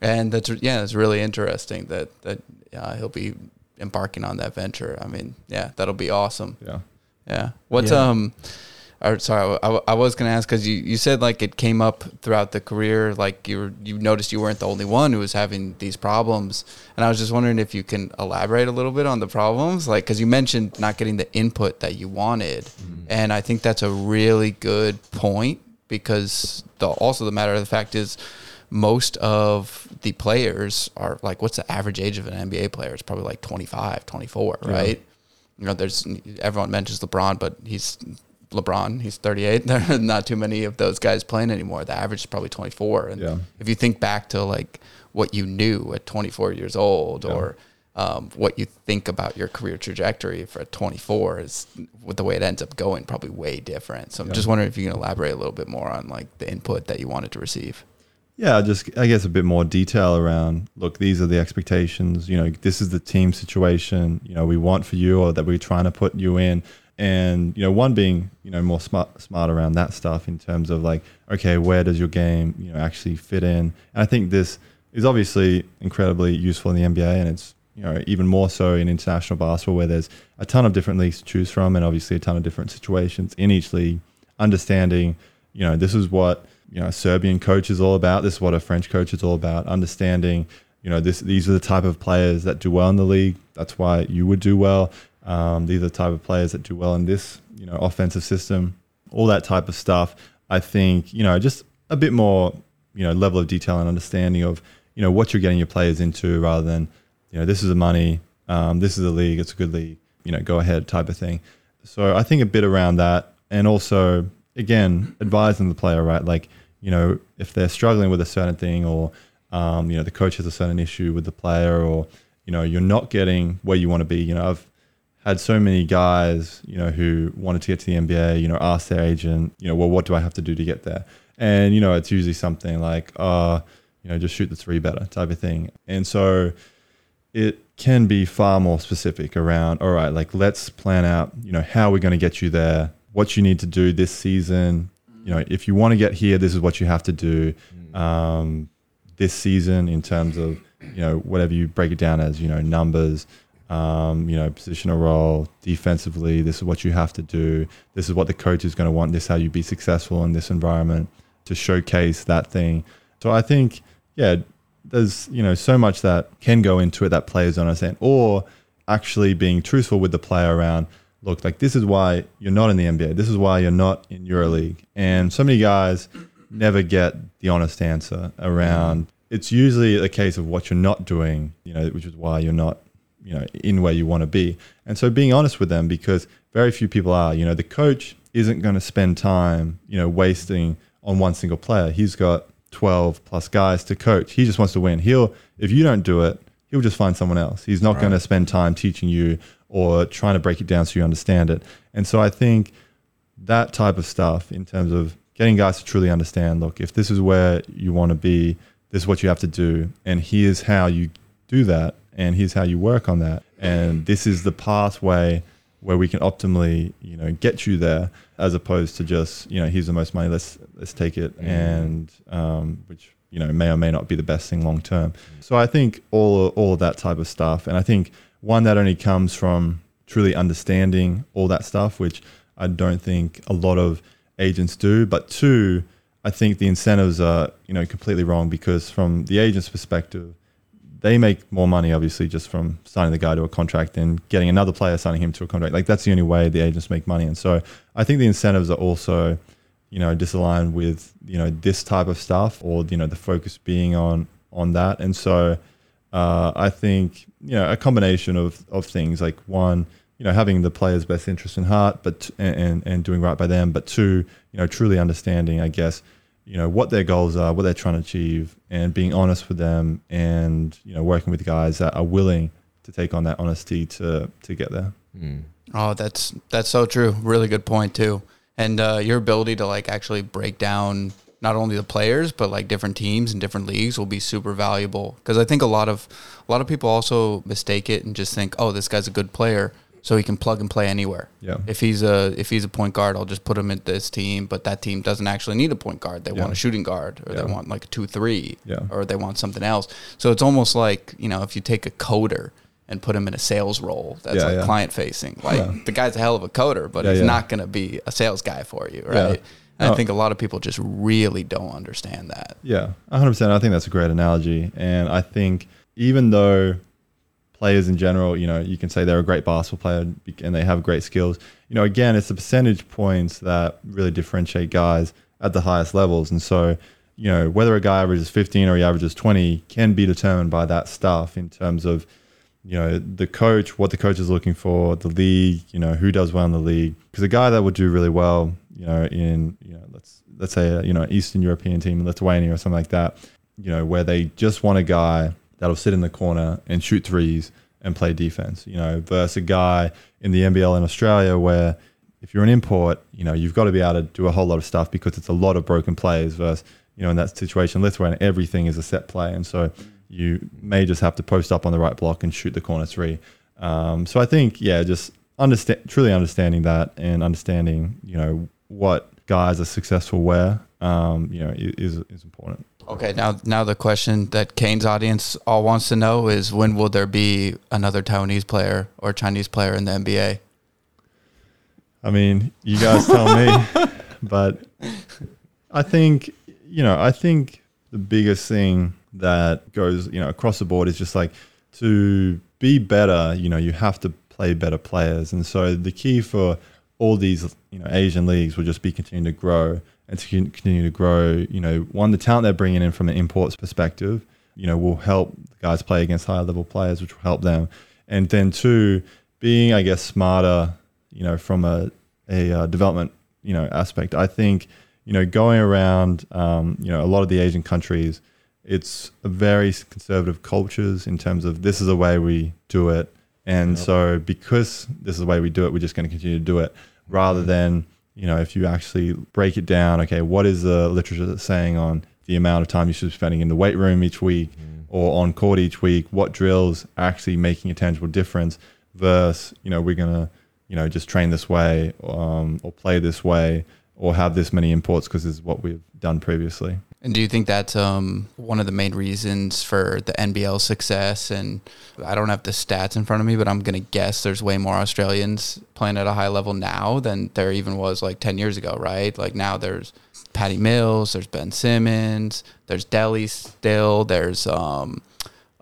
and that's yeah, it's really interesting that that uh, he'll be embarking on that venture. I mean, yeah, that'll be awesome. Yeah. Yeah. What's Yeah. um? Or sorry, I, I was gonna ask because you, you said like it came up throughout the career, like you were, you noticed you weren't the only one who was having these problems, and I was just wondering if you can elaborate a little bit on the problems, like because you mentioned not getting the input that you wanted, mm-hmm. and I think that's a really good point because the also the matter of the fact is most of the players are like what's the average age of an NBA player? It's probably like 25, 24, right? You know, there's everyone mentions LeBron, but he's LeBron. He's 38. There are not too many of those guys playing anymore. The average is probably 24. And Yeah. if you think back to like what you knew at 24 years old, or um, what you think about your career trajectory for 24 is with the way it ends up going probably way different. So I'm Yeah. just wondering if you can elaborate a little bit more on like the input that you wanted to receive. Yeah, just I guess a bit more detail around. Look, these are the expectations. You know, this is the team situation. You know, we want for you, or that we're trying to put you in. And you know, one being you know more smart smart around that stuff in terms of like, okay, where does your game you know actually fit in? And I think this is obviously incredibly useful in the NBA, and it's you know even more so in international basketball where there's a ton of different leagues to choose from, and obviously a ton of different situations in each league. Understanding, you know, this is what you know a Serbian coach is all about. This is what a French coach is all about. Understanding, you know, this these are the type of players that do well in the league. That's why you would do well. Um, these are the type of players that do well in this, you know, offensive system. All that type of stuff. I think, you know, just a bit more, you know, level of detail and understanding of, you know, what you're getting your players into, rather than, you know, this is the money, um, this is the league, it's a good league, you know, go ahead type of thing. So I think a bit around that, and also again advising the player, right? Like, you know, if they're struggling with a certain thing, or um, you know, the coach has a certain issue with the player, or you know, you're not getting where you want to be. You know, I've had so many guys, you know, who wanted to get to the NBA, you know, ask their agent, you know, well, what do I have to do to get there? And, you know, it's usually something like, uh, you know, just shoot the three better type of thing. And so it can be far more specific around, all right, like let's plan out, you know, how we're going to get you there, what you need to do this season. You know, if you want to get here, this is what you have to do um, this season in terms of, you know, whatever you break it down as, you know, numbers, um, you know, positional role, defensively, this is what you have to do. This is what the coach is going to want. This is how you be successful in this environment to showcase that thing. So I think, yeah, there's, you know, so much that can go into it that players don't understand or actually being truthful with the player around, look, like this is why you're not in the NBA. This is why you're not in EuroLeague. And so many guys never get the honest answer around. It's usually a case of what you're not doing, you know, which is why you're not, you know, in where you want to be. And so being honest with them because very few people are, you know, the coach isn't going to spend time, you know, wasting on one single player. He's got 12 plus guys to coach. He just wants to win. He'll if you don't do it, he'll just find someone else. He's not going to spend time teaching you or trying to break it down so you understand it. And so I think that type of stuff in terms of getting guys to truly understand. Look, if this is where you want to be, this is what you have to do, and here's how you do that, and here's how you work on that, and this is the pathway where we can optimally, you know, get you there, as opposed to just, you know, here's the most money, let's let's take it, Mm. and um, which you know may or may not be the best thing long term. So I think all all of that type of stuff, and I think one that only comes from truly understanding all that stuff, which I don't think a lot of agents do. But two, I think the incentives are you know completely wrong because from the agent's perspective, they make more money obviously just from signing the guy to a contract and getting another player signing him to a contract. Like that's the only way the agents make money. And so I think the incentives are also, you know, disaligned with, you know, this type of stuff or, you know, the focus being on on that. And so uh, I think, you know, a combination of of things like one, you know, having the player's best interest in heart, but and, and doing right by them, but two, you know, truly understanding, I guess, you know what their goals are, what they're trying to achieve, and being honest with them, and you know working with guys that are willing to take on that honesty to to get there. Mm. Oh, that's that's so true. Really good point too. And uh, your ability to like actually break down not only the players but like different teams and different leagues will be super valuable because I think a lot of a lot of people also mistake it and just think, oh, this guy's a good player, so he can plug and play anywhere. Yeah. If he's a if he's a point guard, I'll just put him in this team. But that team doesn't actually need a point guard. They Yeah. want a shooting guard, or Yeah. they want like a two three, Yeah. or they want something else. So it's almost like you know if you take a coder and put him in a sales role that's Yeah, like yeah. client facing. Like Yeah. the guy's a hell of a coder, but he's not going to be a sales guy for you, right? No. I think a lot of people just really don't understand that. Yeah, 100%. I think that's a great analogy. And I think even though players in general, you know, you can say they're a great basketball player and they have great skills, you know, again, it's the percentage points that really differentiate guys at the highest levels. And so, you know, whether a guy averages 15 or he averages 20 can be determined by that stuff in terms of, you know, the coach, what the coach is looking for, the league, you know, who does well in the league. Because a guy that would do really well, you know, in, you know, let's let's say, you know, Eastern European team in Lithuania or something like that, you know, where they just want a guy that'll sit in the corner and shoot threes and play defense, you know, versus a guy in the NBL in Australia where if you're an import, you know, you've got to be able to do a whole lot of stuff because it's a lot of broken plays versus, you know, in that situation, Lithuania, everything is a set play. And so you may just have to post up on the right block and shoot the corner three. Um, so I think, yeah, just understand, truly understanding that and understanding, you know, what guys are successful where, um, you know, is, is important. Okay, now now the question that Kane's audience all wants to know is when will there be another Taiwanese player or Chinese player in the NBA? I mean, you guys tell me, but I think, you know, I think the biggest thing that goes, you know, across the board is just like to be better, you know, you have to play better players. And so the key for all these, you know, Asian leagues will just be continuing to grow and to continue to grow, you know, one, the talent they're bringing in from an imports perspective, you know, will help the guys play against higher level players, which will help them. And then two, being, I guess, smarter, you know, from a, a uh, development, you know, aspect. I think, you know, going around, um, you know, a lot of the Asian countries, it's a very conservative cultures in terms of this is the way we do it. And Yep. so because this is the way we do it, we're just going to continue to do it rather than, you know, if you actually break it down, okay, what is the literature saying on the amount of time you should be spending in the weight room each week or on court each week? What drills are actually making a tangible difference versus, you know, we're going to, you know, just train this way um, or play this way or have this many imports because this is what we've done previously. And do you think that's um, one of the main reasons for the NBL success? And I don't have the stats in front of me, but I'm going to guess there's way more Australians playing at a high level now than there even was like 10 years ago, right? Like now there's Patty Mills, there's Ben Simmons, there's Delly still, there's um,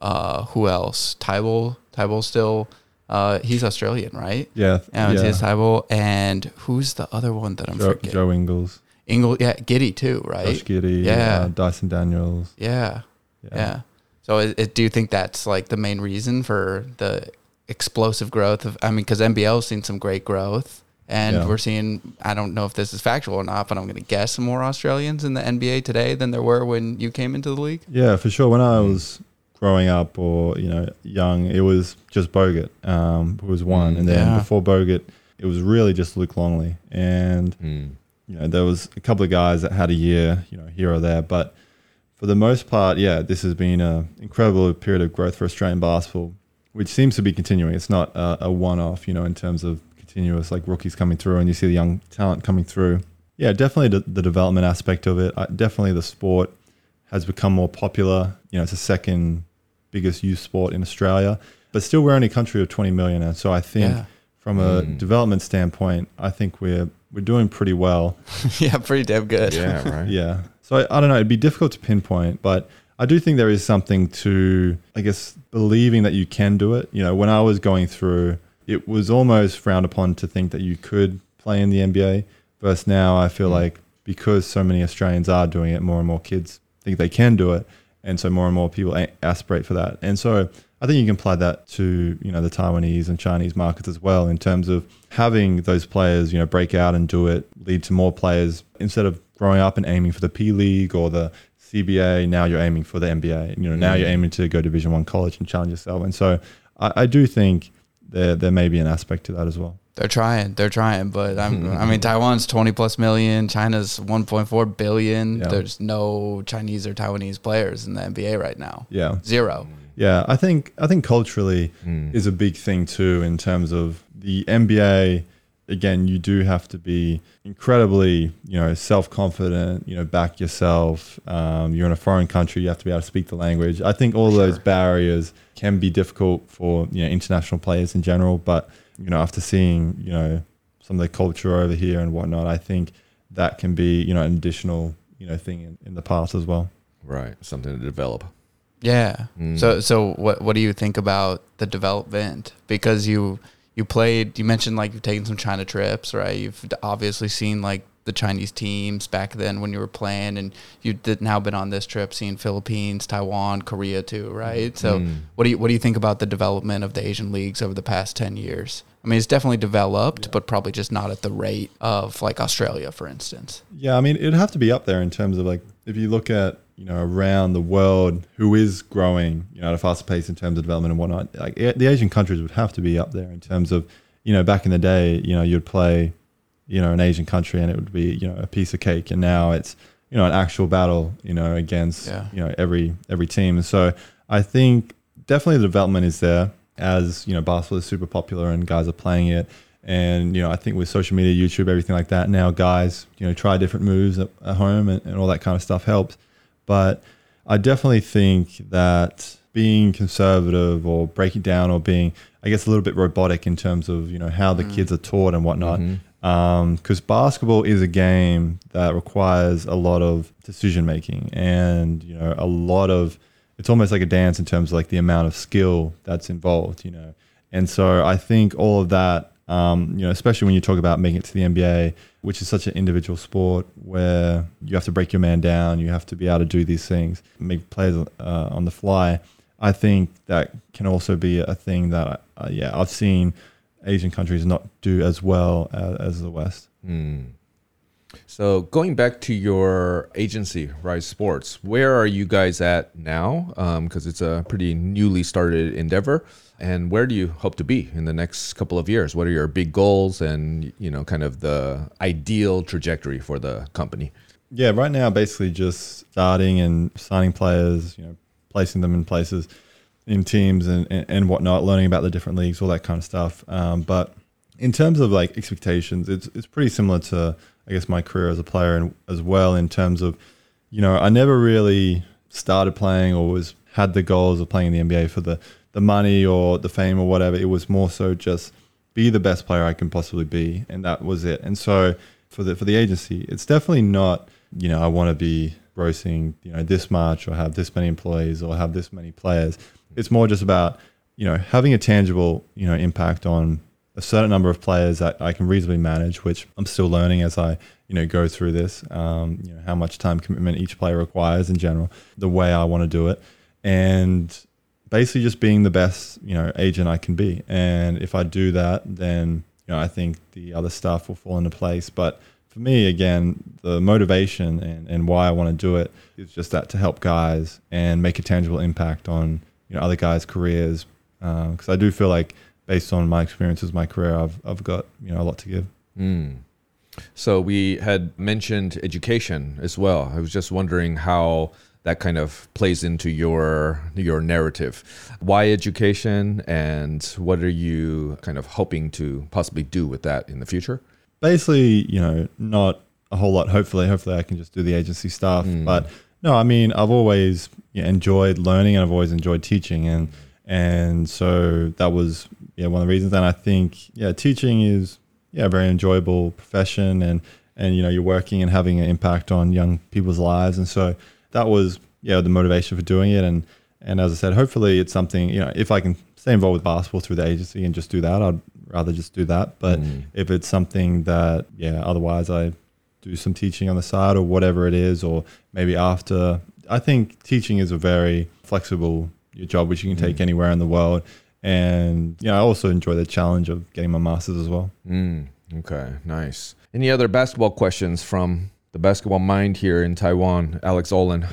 uh, who else? Thybulle, Thybulle still. Uh, he's Australian, right? Yeah. Yeah, it's yeah. Thybulle. And who's the other one that I'm Joe, forgetting? Joe Ingles, Ingle, yeah, Giddey too, right? Josh Giddey, Yeah. uh, Dyson Daniels. Yeah. Yeah. So it, it, do you think that's like the main reason for the explosive growth of, I mean, because NBL's seen some great growth and Yeah. we're seeing, I don't know if this is factual or not, but I'm going to guess more Australians in the NBA today than there were when you came into the league. Yeah, for sure. When I was growing up or, you know, young, it was just Bogut, um, who was one. Mm, and then yeah. before Bogut, it was really just Luke Longley. And, Mm. You know, there was a couple of guys that had a year, you know, here or there, but for the most part, yeah, this has been an incredible period of growth for Australian basketball, which seems to be continuing. It's not a, a one-off, you know, in terms of continuous like rookies coming through and you see the young talent coming through. Yeah, definitely the, the development aspect of it. I, definitely the sport has become more popular. You know, it's the second biggest youth sport in Australia, but still we're only a country of 20 million. And so I think Yeah. from a Mm. development standpoint, I think we're we're doing pretty well. yeah, pretty damn good. Yeah, right. Yeah. So I, I don't know. It'd be difficult to pinpoint, but I do think there is something to, I guess, believing that you can do it. You know, when I was going through, it was almost frowned upon to think that you could play in the NBA. Versus now, I feel Mm. like because so many Australians are doing it, more and more kids think they can do it, and so more and more people aspirate for that. And so I think you can apply that to you know the Taiwanese and Chinese markets as well in terms of having those players you know break out and do it, lead to more players instead of growing up and aiming for the P League or the CBA. Now you're aiming for the NBA. You know now you're Mm. aiming to go Division One college and challenge yourself. And so I, I do think there there may be an aspect to that as well. They're trying. They're trying, but I'm, I mean, Taiwan's 20 plus million. China's 1.4 billion. Yeah. There's no Chinese or Taiwanese players in the NBA right now. Yeah. Zero. Yeah, I think I think culturally Mm. is a big thing too in terms of the NBA. Again, you do have to be incredibly, you know, self confident. You know, back yourself. Um, you're in a foreign country. You have to be able to speak the language. I think all those barriers can be difficult for you know international players in general. But you know, after seeing you know some of the culture over here and whatnot, I think that can be you know an additional you know thing in, in the past as well. Right. Something to develop. Yeah. Mm. So so what what do you think about the development? Because you you played you mentioned like you've taken some China trips, right? You've obviously seen like the Chinese teams back then when you were playing and you've now been on this trip seeing Philippines, Taiwan, Korea too, right? So Mm. what do you what do you think about the development of the Asian leagues over the past 10 years? I mean, it's definitely developed, but probably just not at the rate of like Australia, for instance. Yeah, I mean, it'd have to be up there in terms of like if you look at you know around the world who is growing you know at a faster pace in terms of development and whatnot. Like the Asian countries would have to be up there in terms of you know back in the day you know you'd play you know an Asian country and it would be you know a piece of cake, and now it's you know an actual battle you know against Yeah. you know every every team. So I think definitely the development is there as you know basketball is super popular and guys are playing it and you know i think with social media youtube everything like that now guys you know try different moves at, at home and, and all that kind of stuff helps but i definitely think that being conservative or breaking down or being i guess a little bit robotic in terms of you know how the Mm. kids are taught and whatnot because basketball is a game that requires a lot of decision making and you know a lot of it's almost like a dance in terms of like the amount of skill that's involved you know and so i think all of that um, you know especially when you talk about making it to the nba which is such an individual sport where you have to break your man down you have to be able to do these things make plays uh, on the fly i think that can also be a thing that uh, yeah i've seen Asian countries not do as well as, as the West. Hmm. So going back to your agency, Rise Sports, where are you guys at now? Because it's a pretty newly started endeavor, and where do you hope to be in the next couple of years? What are your big goals, and you know, kind of the ideal trajectory for the company? Yeah, right now basically just starting and signing players, you know, placing them in places, in teams and, and, and whatnot, learning about the different leagues, all that kind of stuff. Um, but in terms of like expectations, it's it's pretty similar to I guess my career as a player and as well in terms of, you know, I never really started playing or was had the goals of playing in the NBA for the the money or the fame or whatever. It was more so just be the best player I can possibly be, and that was it. And so for the for the agency, it's definitely not you know I want to be grossing you know this much or have this many employees or have this many players. It's more just about you know having a tangible you know impact on a certain number of players that I can reasonably manage, which I'm still learning as I you know go through this. Um, you know how much time commitment each player requires in general, the way I want to do it, and basically just being the best you know agent I can be. And if I do that, then you know I think the other stuff will fall into place. But for me, again, the motivation and, and why I want to do it is just that to help guys and make a tangible impact on you know other guys' careers. Because I do feel like, based on my experiences, my career, I've I've got you know a lot to give. Hmm. So we had mentioned education as well. I was just wondering how that kind of plays into your your narrative. Why education, and what are you kind of hoping to possibly do with that in the future? Basically, you know, not a whole lot. Hopefully, hopefully I can just do the agency stuff. Mm. But no, I mean, I've always you know, enjoyed learning and I've always enjoyed teaching, and and so that was yeah one of the reasons. And I think yeah, teaching is yeah a very enjoyable profession, and and you know you're working and having an impact on young people's lives, and so that was yeah the motivation for doing it. And and as I said, hopefully it's something you know if I can stay involved with basketball through the agency and just do that, I'd rather just do that. But Mm. if it's something that yeah, otherwise I do some teaching on the side or whatever it is, or maybe after. I think teaching is a very flexible job which you can take Mm. anywhere in the world. And you know, I also enjoy the challenge of getting my masters as well. Mm, okay, nice. Any other basketball questions from the basketball mind here in Taiwan, Alex Olin?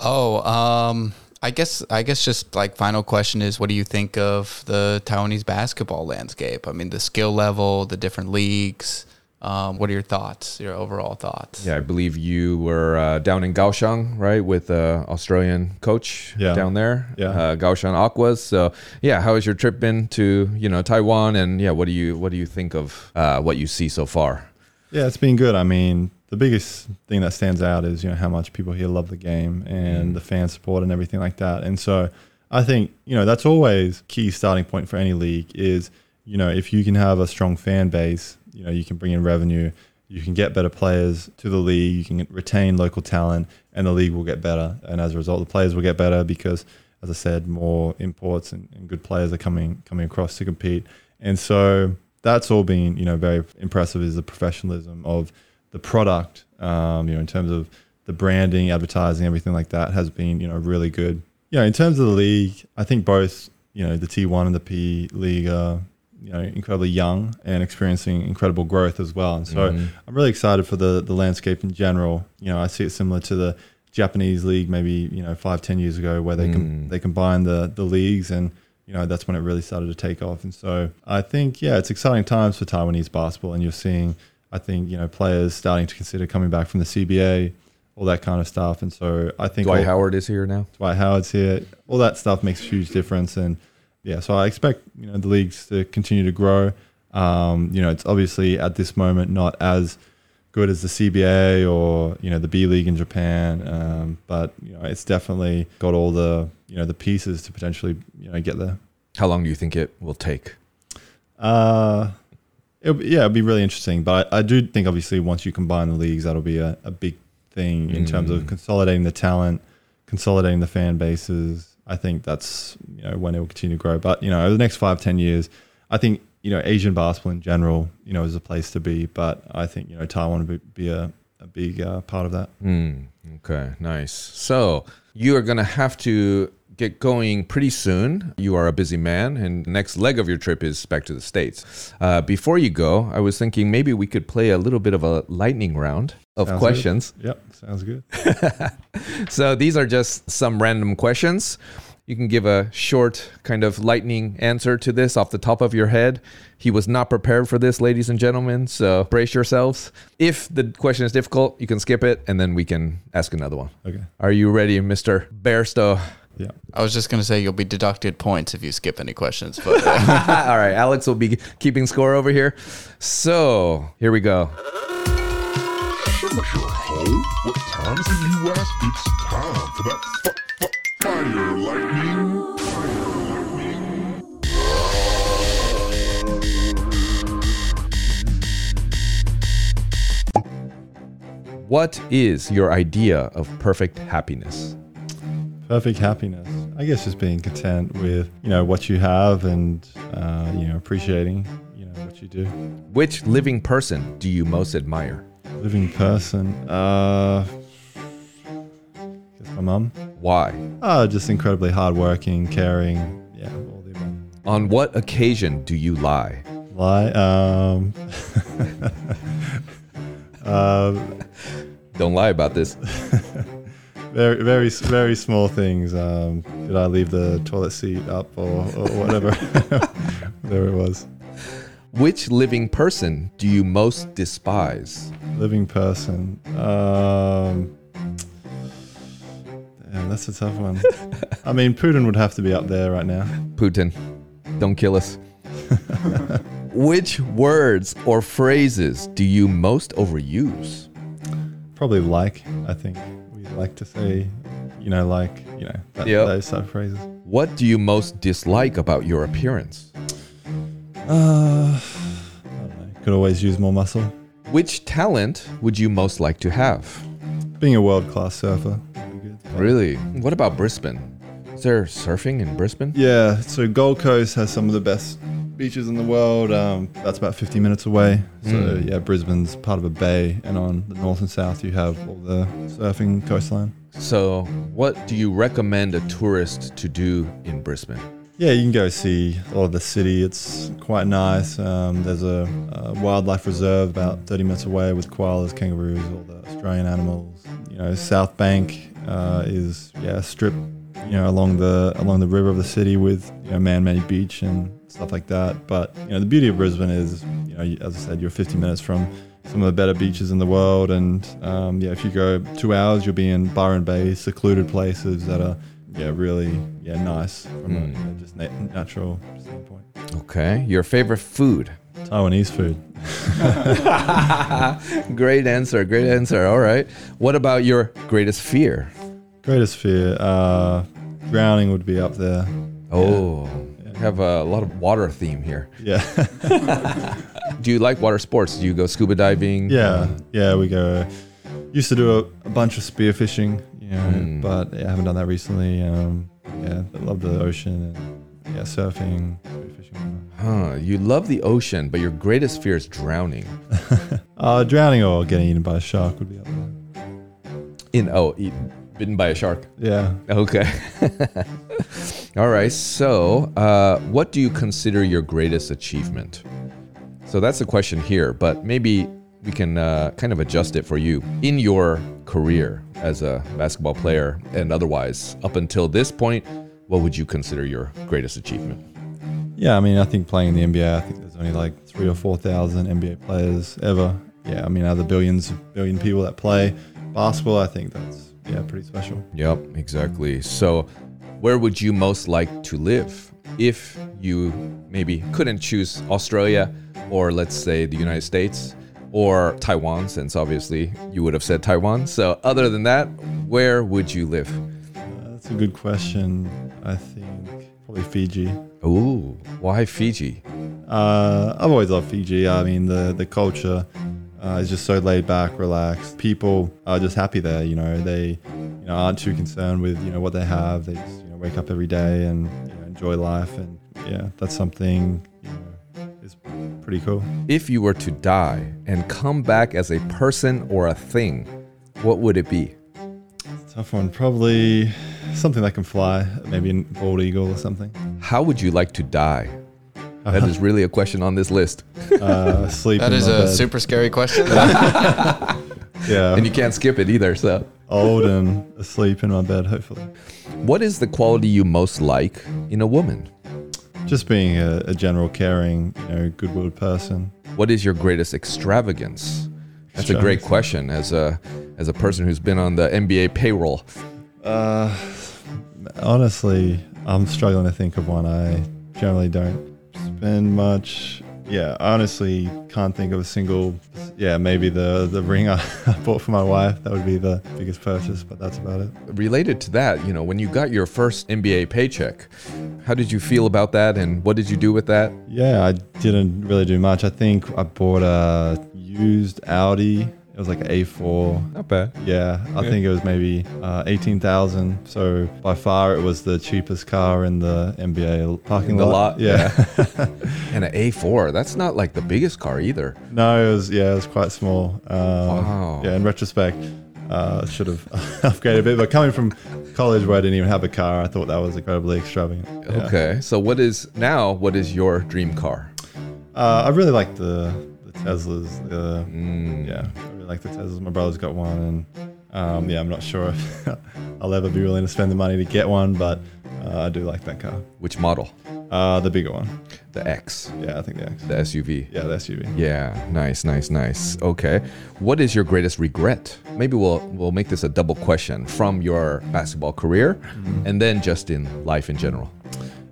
Oh, um, I guess I guess just like final question is, what do you think of the Taiwanese basketball landscape? I mean, the skill level, the different leagues. Um, what are your thoughts? Your overall thoughts? Yeah, I believe you were uh, down in Kaohsiung, right, with uh, Australian coach Yeah. down there, Yeah. uh, Kaohsiung Aquas. So, yeah, how has your trip been to you know Taiwan? And yeah, what do you what do you think of uh, what you see so far? Yeah, it's been good. I mean, the biggest thing that stands out is you know how much people here love the game and Mm. the fan support and everything like that. And so I think you know that's always key starting point for any league is you know if you can have a strong fan base, you know you can bring in revenue, you can get better players to the league, you can retain local talent, and the league will get better. And as a result, the players will get better because, as I said, more imports and, and good players are coming coming across to compete. And so that's all been you know very impressive is the professionalism of the product um, you know in terms of the branding advertising everything like that has been you know really good yeah in terms of the league i think both you know the t1 and the p league are you know incredibly young and experiencing incredible growth as well and so Mhm. i'm really excited for the the landscape in general you know i see it similar to the japanese league maybe you know five ten years ago where they Mm. can they combine the the leagues and you know that's when it really started to take off and so i think yeah it's exciting times for taiwanese basketball and you're seeing i think you know players starting to consider coming back from the cba all that kind of stuff and so i think Dwight all- Howard is here now. Dwight Howard's here. All that stuff makes a huge difference, and yeah, so I expect you know the leagues to continue to grow. Um, you know, it's obviously at this moment not as good as the CBA or you know the B League in Japan, um, but you know it's definitely got all the you know the pieces to potentially you know get there. How long do you think it will take? Uh, it'll be, yeah, it'll be really interesting. But I, I do think obviously once you combine the leagues, that'll be a, a big thing in terms of Mm. consolidating the talent, consolidating the fan bases. I think that's you know when it will continue to grow. But you know over the next five ten years, I think you know Asian basketball in general you know is a place to be. But I think you know Taiwan would be, be a a big uh, part of that. Mm, okay, nice. So you are gonna have to get going pretty soon. You are a busy man, and next leg of your trip is back to the states. Uh, before you go, I was thinking maybe we could play a little bit of a lightning round of Sounds good. questions. Yep, sounds good. So these are just some random questions. You can give a short kind of lightning answer to this off the top of your head. He was not prepared for this, ladies and gentlemen, so brace yourselves. If the question is difficult, you can skip it and then we can ask another one. Okay. Are you ready, Mr. Bairstow? Yeah. I was just gonna say you'll be deducted points if you skip any questions, but uh, All right, Alex will be keeping score over here. So here we go. What is your idea of perfect happiness? Perfect happiness. I guess just being content with you know what you have and uh, you know appreciating you know what you do. Which living person do you most admire? Living person. Uh, guess my mum. Why? Oh, just incredibly hardworking, caring. Yeah, all the above. On what occasion do you lie? Lie. Um, um, Don't lie about this. very, very, very small things. Um, did I leave the toilet seat up or, or whatever, whatever it was? Which living person do you most despise? Living person. Um, damn, that's a tough one. I mean, Putin would have to be up there right now. Putin, don't kill us. Which words or phrases do you most overuse? Probably like. I think like to say, you know, like, you know, that, Yep. those type of phrases. What do you most dislike about your appearance? Uh, I. Could always use more muscle. Which talent would you most like to have? Being a world class surfer would be good. Really? What about Brisbane? Is there surfing in Brisbane? Yeah, so Gold Coast has some of the best beaches in the world. Um, that's about 50 minutes away. So Mm. yeah, Brisbane's part of a bay, and on the north and south you have all the surfing coastline. So, what do you recommend a tourist to do in Brisbane? Yeah, you can go see a lot of the city. It's quite nice. Um, there's a, a wildlife reserve about 30 minutes away with koalas, kangaroos, all the Australian animals. You know, South Bank uh, is yeah a strip, you know, along the along the river of the city with you know man-made beach and stuff like that. But you know, the beauty of Brisbane is you know, as I said, you're 50 minutes from some of the better beaches in the world, and um, yeah, if you go two hours, you'll be in Byron Bay, secluded places that are yeah really yeah nice from a Mm. you know, just na- natural standpoint. Okay. Your favorite food? Taiwanese food. great answer. Great answer. All right. What about your greatest fear? Greatest fear, uh, drowning would be up there. Oh, Yeah. Have a lot of water theme here. Yeah, Do you like water sports? Do you go scuba diving? yeah, yeah. We go. Used to do a, a bunch of spear fishing, you know, Mm. but yeah, I haven't done that recently. Um, yeah, I love the ocean and yeah, surfing, spear fishing. Huh. You love the ocean, but your greatest fear is drowning. Uh, drowning or getting eaten by a shark would be up there. In oh, eat, bitten by a shark. Yeah. Okay. All right. So, uh, what do you consider your greatest achievement? So that's the question here, but maybe we can uh, kind of adjust it for you in your career as a basketball player and otherwise. Up until this point, what would you consider your greatest achievement? Yeah, I mean, I think playing in the NBA, I think there's only like three or four thousand NBA players ever. Yeah, I mean, out of the billions, billion people that play basketball, I think that's yeah, pretty special. Yep, exactly. So, where would you most like to live if you maybe couldn't choose Australia or let's say the United States or Taiwan, since obviously you would have said Taiwan. So, other than that, where would you live? Uh, that's a good question. I think probably Fiji. Ooh, why Fiji? Uh, I've always loved Fiji. I mean, the the culture uh, is just so laid back, relaxed. People are just happy there. You know, they you know aren't too concerned with you know what they have. They just you know wake up every day and you know, enjoy life. And yeah, that's something you know is pretty cool. If you were to die and come back as a person or a thing, what would it be? Tough one. Probably something that can fly. Maybe a bald eagle or something. How would you like to die? That is really a question on this list. Uh, sleep. That in is my a bed. super scary question. Yeah. And you can't skip it either, so. old and asleep in my bed. Hopefully. What is the quality you most like in a woman? Just being a, a general caring, you know, good-willed person. What is your greatest extravagance? That's a great question as a as a person who's been on the NBA payroll. Uh, honestly, I'm struggling to think of one. I generally don't spend much. Yeah, I honestly can't think of a single. Yeah, maybe the the ring I, I bought for my wife. That would be the biggest purchase, but that's about it. Related to that, you know, when you got your first NBA paycheck, how did you feel about that and what did you do with that? Yeah, I didn't really do much. I think I bought a used Audi. It was like an A4. Not bad. Yeah, I Yeah. think it was maybe uh, eighteen thousand. So by far, it was the cheapest car in the NBA parking In the lot. lot, Yeah. And an A4, that's not like the biggest car either. no, it was yeah, it was quite small. Um, Wow. Yeah, in retrospect, uh, should have upgraded a bit. But coming from college where I didn't even have a car, I thought that was incredibly extravagant. Yeah. Okay. So what is now what is your dream car? Uh, I really like the the Teslas. The Mm. yeah, I really like the Teslas. My brother's got one, and um, yeah, I'm not sure if I'll ever be willing to spend the money to get one, but Uh, I do like that car. Which model? Uh, the bigger one. The X, Yeah, I think the X. the SUV. Yeah, the SUV. Yeah, nice, nice, nice. Okay. What is your greatest regret? Maybe we'll we'll make this a double question from your basketball career and then just in life in general.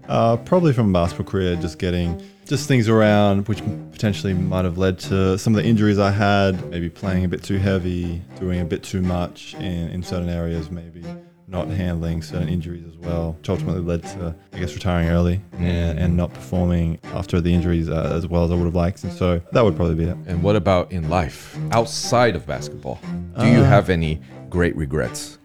Uh, probably from a basketball career, just getting just things around which potentially might have led to some of the injuries I had. Maybe playing a bit too heavy, doing a bit too much in, in certain areas, maybe not handling certain injuries as well, which ultimately led to, I guess, retiring early and, and not performing after the injuries uh, as well as I would have liked. And so that would probably be it. And what about in life outside of basketball? Do you have any great regrets?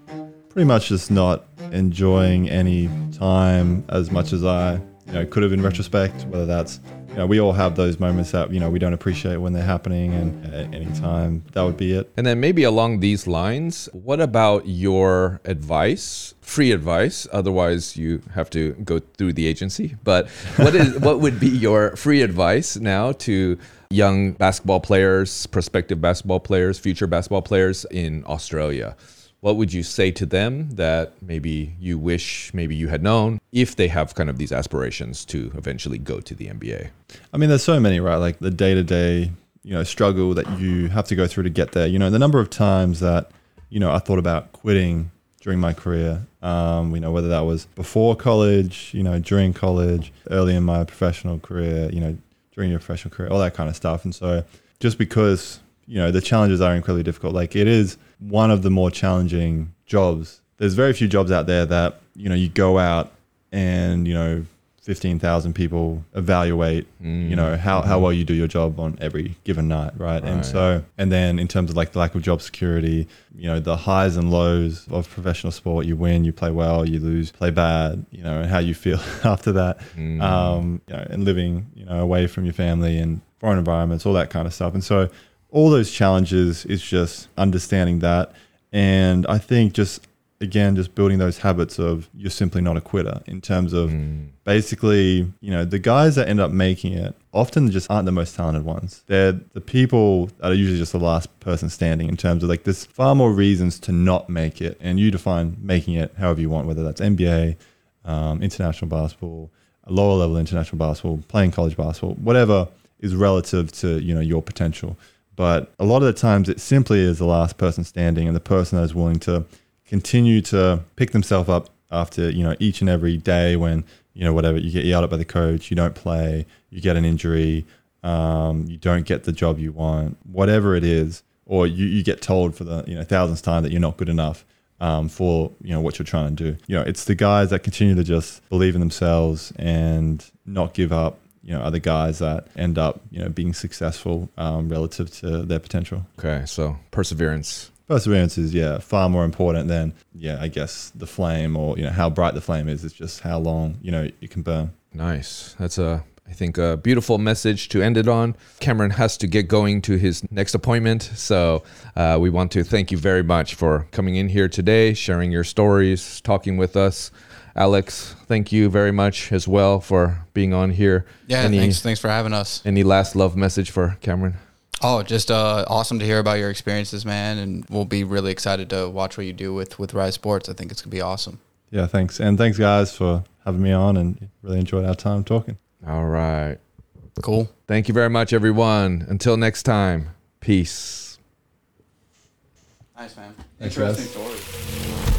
pretty much just not enjoying any time as much as I you know could have in retrospect. Whether that's you know we all have those moments that you know we don't appreciate when they're happening, and at any time that would be it. And then maybe along these lines, what about your advice? Free advice, otherwise you have to go through the agency. But what is what would be your free advice now to young basketball players, prospective basketball players, future basketball players in Australia? What would you say to them that maybe you wish maybe you had known if they have kind of these aspirations to eventually go to the NBA? I mean, there's so many, right? Like the day to day, you know, struggle that you have to go through to get there. You know, the number of times that, you know, I thought about quitting during my career. Um, you know, whether that was before college, you know, during college, early in my professional career, you know, during your professional career, all that kind of stuff. And so just because, you know, the challenges are incredibly difficult, like it is one of the more challenging jobs. There's very few jobs out there that, you know, you go out and, you know, 15,000 people evaluate, you know, mm. how, how mm-hmm. well you do your job on every given night, right? And so, and then in terms of like the lack of job security, you know, the highs and lows of professional sport, you win, you play well, you lose, play bad, you know, and how you feel after that, mm. um, you know, and living, you know, away from your family and foreign environments, all that kind of stuff. And so, all those challenges is just understanding that. And I think just, again, just building those habits of you're simply not a quitter in terms of basically, you know, the guys that end up making it often just aren't the most talented ones. They're the people that are usually just the last person standing in terms of like there's far more reasons to not make it. And you define making it however you want, whether that's NBA, um, international basketball, a lower level international basketball, playing college basketball, whatever is relative to, you know, your potential. But a lot of the times it simply is the last person standing and the person that is willing to continue to pick themselves up after, you know, each and every day when, you know, whatever, you get yelled at by the coach, you don't play, you get an injury, um, you don't get the job you want, whatever it is, or you, you get told for the, you know, thousandth time that you're not good enough um, for you know what you're trying to do. You know, it's the guys that continue to just believe in themselves and not give up. You know, other guys that end up you know being successful um, relative to their potential. Okay, so perseverance. Perseverance is yeah far more important than yeah I guess the flame or you know how bright the flame is. It's just how long you know you can burn. Nice. That's a I think a beautiful message to end it on. Cameron has to get going to his next appointment, so uh, we want to thank you very much for coming in here today, sharing your stories, talking with us. Alex, thank you very much as well for being on here. Yeah, any, thanks. Thanks for having us. Any last love message for Cameron? Oh, just uh, awesome to hear about your experiences, man, and we'll be really excited to watch what you do with with Rise Sports. I think it's gonna be awesome. Yeah, thanks and thanks guys for having me on and really enjoyed our time talking. All right. Cool. Thank you very much, everyone. Until next time, peace. Nice, man. Thanks, guys. story.